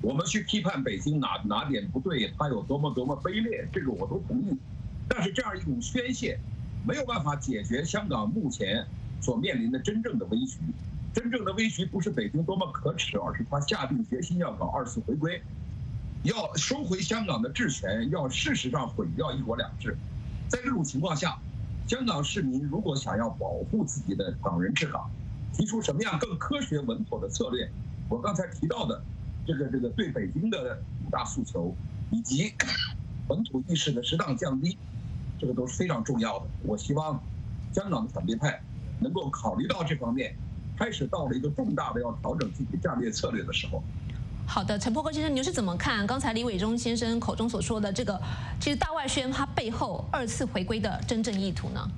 我们去批判北京哪哪点不对，它有多么多么卑劣，这个我都同意。但是这样一种宣泄，没有办法解决香港目前所面临的真正的危局。真正的危局不是北京多么可耻，而是他下定决心要搞二次回归。要收回香港的治权，要事实上毁掉一国两制。在这种情况下，香港市民如果想要保护自己的港人治港，提出什么样更科学稳妥的策略？我刚才提到的这个这个对北京的五大诉求，以及本土意识的适当降低，这个都是非常重要的。我希望香港的反对派能够考虑到这方面，开始到了一个重大的要调整自己战略策略的时候。好的，陈波哥先生，您是怎么看刚才李伟忠先生口中所说的这个？其实大外宣它背后二次回归的真正意图呢？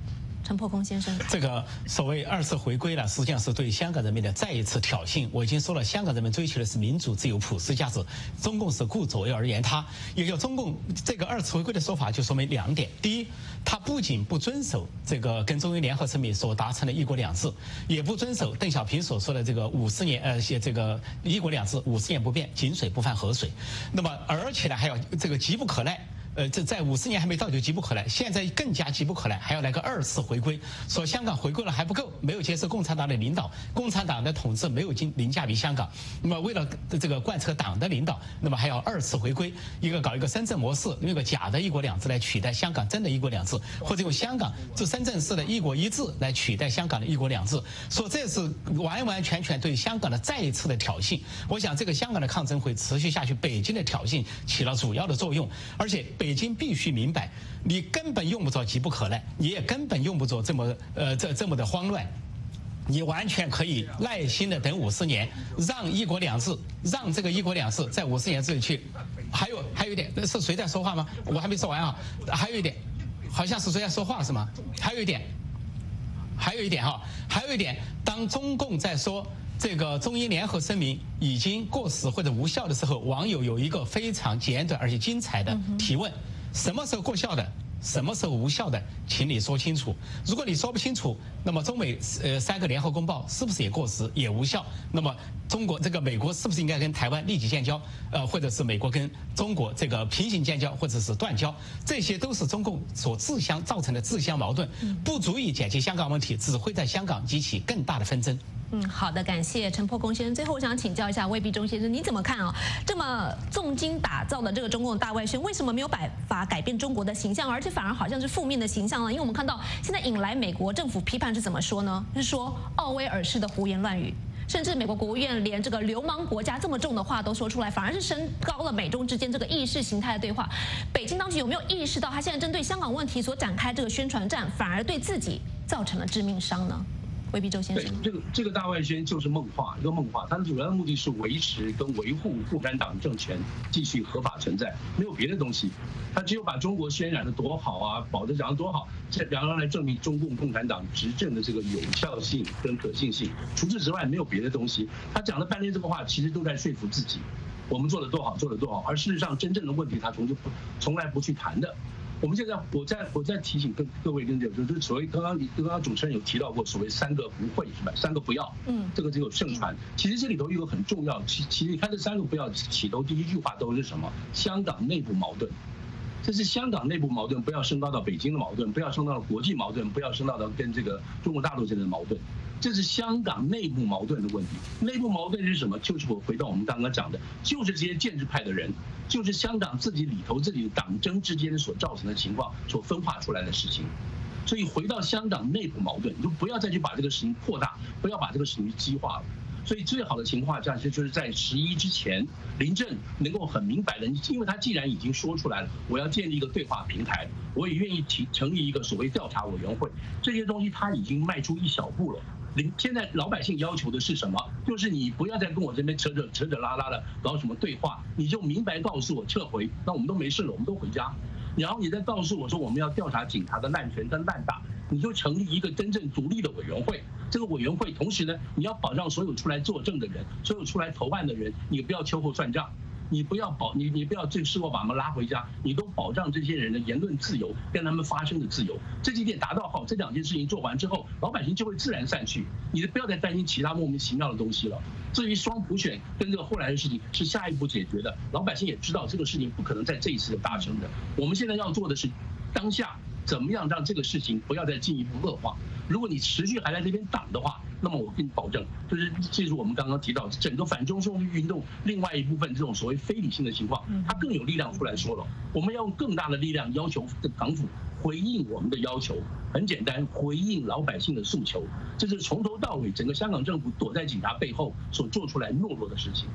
陈破空先生，这个所谓二次回归呢，实际上是对香港人民的再一次挑衅。我已经说了，香港人民追求的是民主、自由、普世价值，中共是顾左右而言他。也就中共这个二次回归的说法，就说明两点：第一，他不仅不遵守这个跟中英联合声明所达成的一国两制，也不遵守邓小平所说的这个五十年呃这个一国两制五十年不变，井水不犯河水。那么而且呢，还要这个急不可耐。呃，这在五十年还没到就急不可耐，现在更加急不可耐，还要来个二次回归。说香港回归了还不够，没有接受共产党的领导，共产党的统治没有经凌驾于香港。那么为了这个贯彻党的领导，那么还要二次回归，一个搞一个深圳模式，用个假的一国两制来取代香港真的一国两制，或者用香港这深圳市的一国一制来取代香港的一国两制。说这是完完全全对香港的再一次的挑衅。我想这个香港的抗争会持续下去，北京的挑衅起了主要的作用，而且北。北京必须明白，你根本用不着急不可耐，你也根本用不着这么呃这这么的慌乱，你完全可以耐心的等五十年，让一国两制，让这个一国两制在五十年之内去。还有还有一点，那是谁在说话吗？我还没说完啊，还有一点，好像是谁在说话是吗？还有一点，还有一点哈，还有一点，当中共在说。这个中英联合声明已经过时或者无效的时候，网友有一个非常简短而且精彩的提问：什么时候过效的？什么时候无效的，请你说清楚。如果你说不清楚，那么中美呃三个联合公报是不是也过时也无效？那么中国这个美国是不是应该跟台湾立即建交？呃，或者是美国跟中国这个平行建交，或者是断交？这些都是中共所自相造成的自相矛盾，不足以解决香港问题，只会在香港激起更大的纷争。嗯，好的，感谢陈破公先生。最后，我想请教一下魏必忠先生，你怎么看啊？这么重金打造的这个中共大外宣，为什么没有办法改变中国的形象，而且反而好像是负面的形象呢？因为我们看到现在引来美国政府批判是怎么说呢？是说奥威尔式的胡言乱语，甚至美国国务院连这个流氓国家这么重的话都说出来，反而是升高了美中之间这个意识形态的对话。北京当局有没有意识到，他现在针对香港问题所展开这个宣传战，反而对自己造成了致命伤呢？未必周先生，这个这个大外宣就是梦话，一个梦话。它的主要的目的是维持跟维护共产党政权继续合法存在，没有别的东西。他只有把中国渲染的多好啊，保的讲的多好，这然后来证明中共共产党执政的这个有效性跟可信性。除此之外，没有别的东西。他讲了半天这个话，其实都在说服自己，我们做的多好，做的多好。而事实上，真正的问题他从就不从来不去谈的。我们现在，我在我在提醒各各位跟者，就是所谓刚刚你刚刚主持人有提到过所谓三个不会是吧？三个不要，嗯，这个只有盛传。其实这里头有个很重要，其其实你看这三个不要起头第一句话都是什么？香港内部矛盾，这是香港内部矛盾，不要升高到北京的矛盾，不要升到了国际矛盾，不要升到到跟这个中国大陆之间的矛盾。这是香港内部矛盾的问题。内部矛盾是什么？就是我回到我们刚刚讲的，就是这些建制派的人，就是香港自己里头自己党争之间所造成的情况所分化出来的事情。所以回到香港内部矛盾，就不要再去把这个事情扩大，不要把这个事情激化了。所以最好的情况下，其实就是在十一之前，林郑能够很明白的，因为他既然已经说出来了，我要建立一个对话平台，我也愿意提成立一个所谓调查委员会，这些东西他已经迈出一小步了。现在老百姓要求的是什么？就是你不要再跟我这边扯扯扯扯拉拉的搞什么对话，你就明白告诉我撤回，那我们都没事了，我们都回家。然后你再告诉我说我们要调查警察的滥权跟滥打，你就成立一个真正独立的委员会。这个委员会同时呢，你要保障所有出来作证的人，所有出来投案的人，你不要秋后算账。你不要保你你不要这事后把他们拉回家，你都保障这些人的言论自由跟他们发声的自由，这几点达到后，这两件事情做完之后，老百姓就会自然散去，你就不要再担心其他莫名其妙的东西了。至于双普选跟这个后来的事情是下一步解决的，老百姓也知道这个事情不可能在这一次的达成的。我们现在要做的是当下。怎么样让这个事情不要再进一步恶化。如果你持续还在这边挡的话，那么我跟你保证，就是这是我们刚刚提到整个反中送运动另外一部分这种所谓非理性的情况，它更有力量出来说了，我们要用更大的力量要求港府回应我们的要求。很简单，回应老百姓的诉求，这是从头到尾整个香港政府躲在警察背后所做出来懦弱的事情。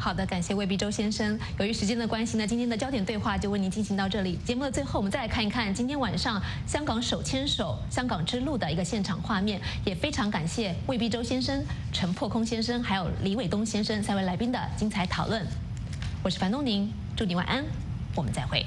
好的，感谢魏必周先生。由于时间的关系呢，今天的焦点对话就为您进行到这里。节目的最后，我们再来看一看今天晚上香港手牵手香港之路的一个现场画面。也非常感谢魏必周先生、陈破空先生还有李伟东先生三位来宾的精彩讨论。我是樊东宁，祝你晚安，我们再会。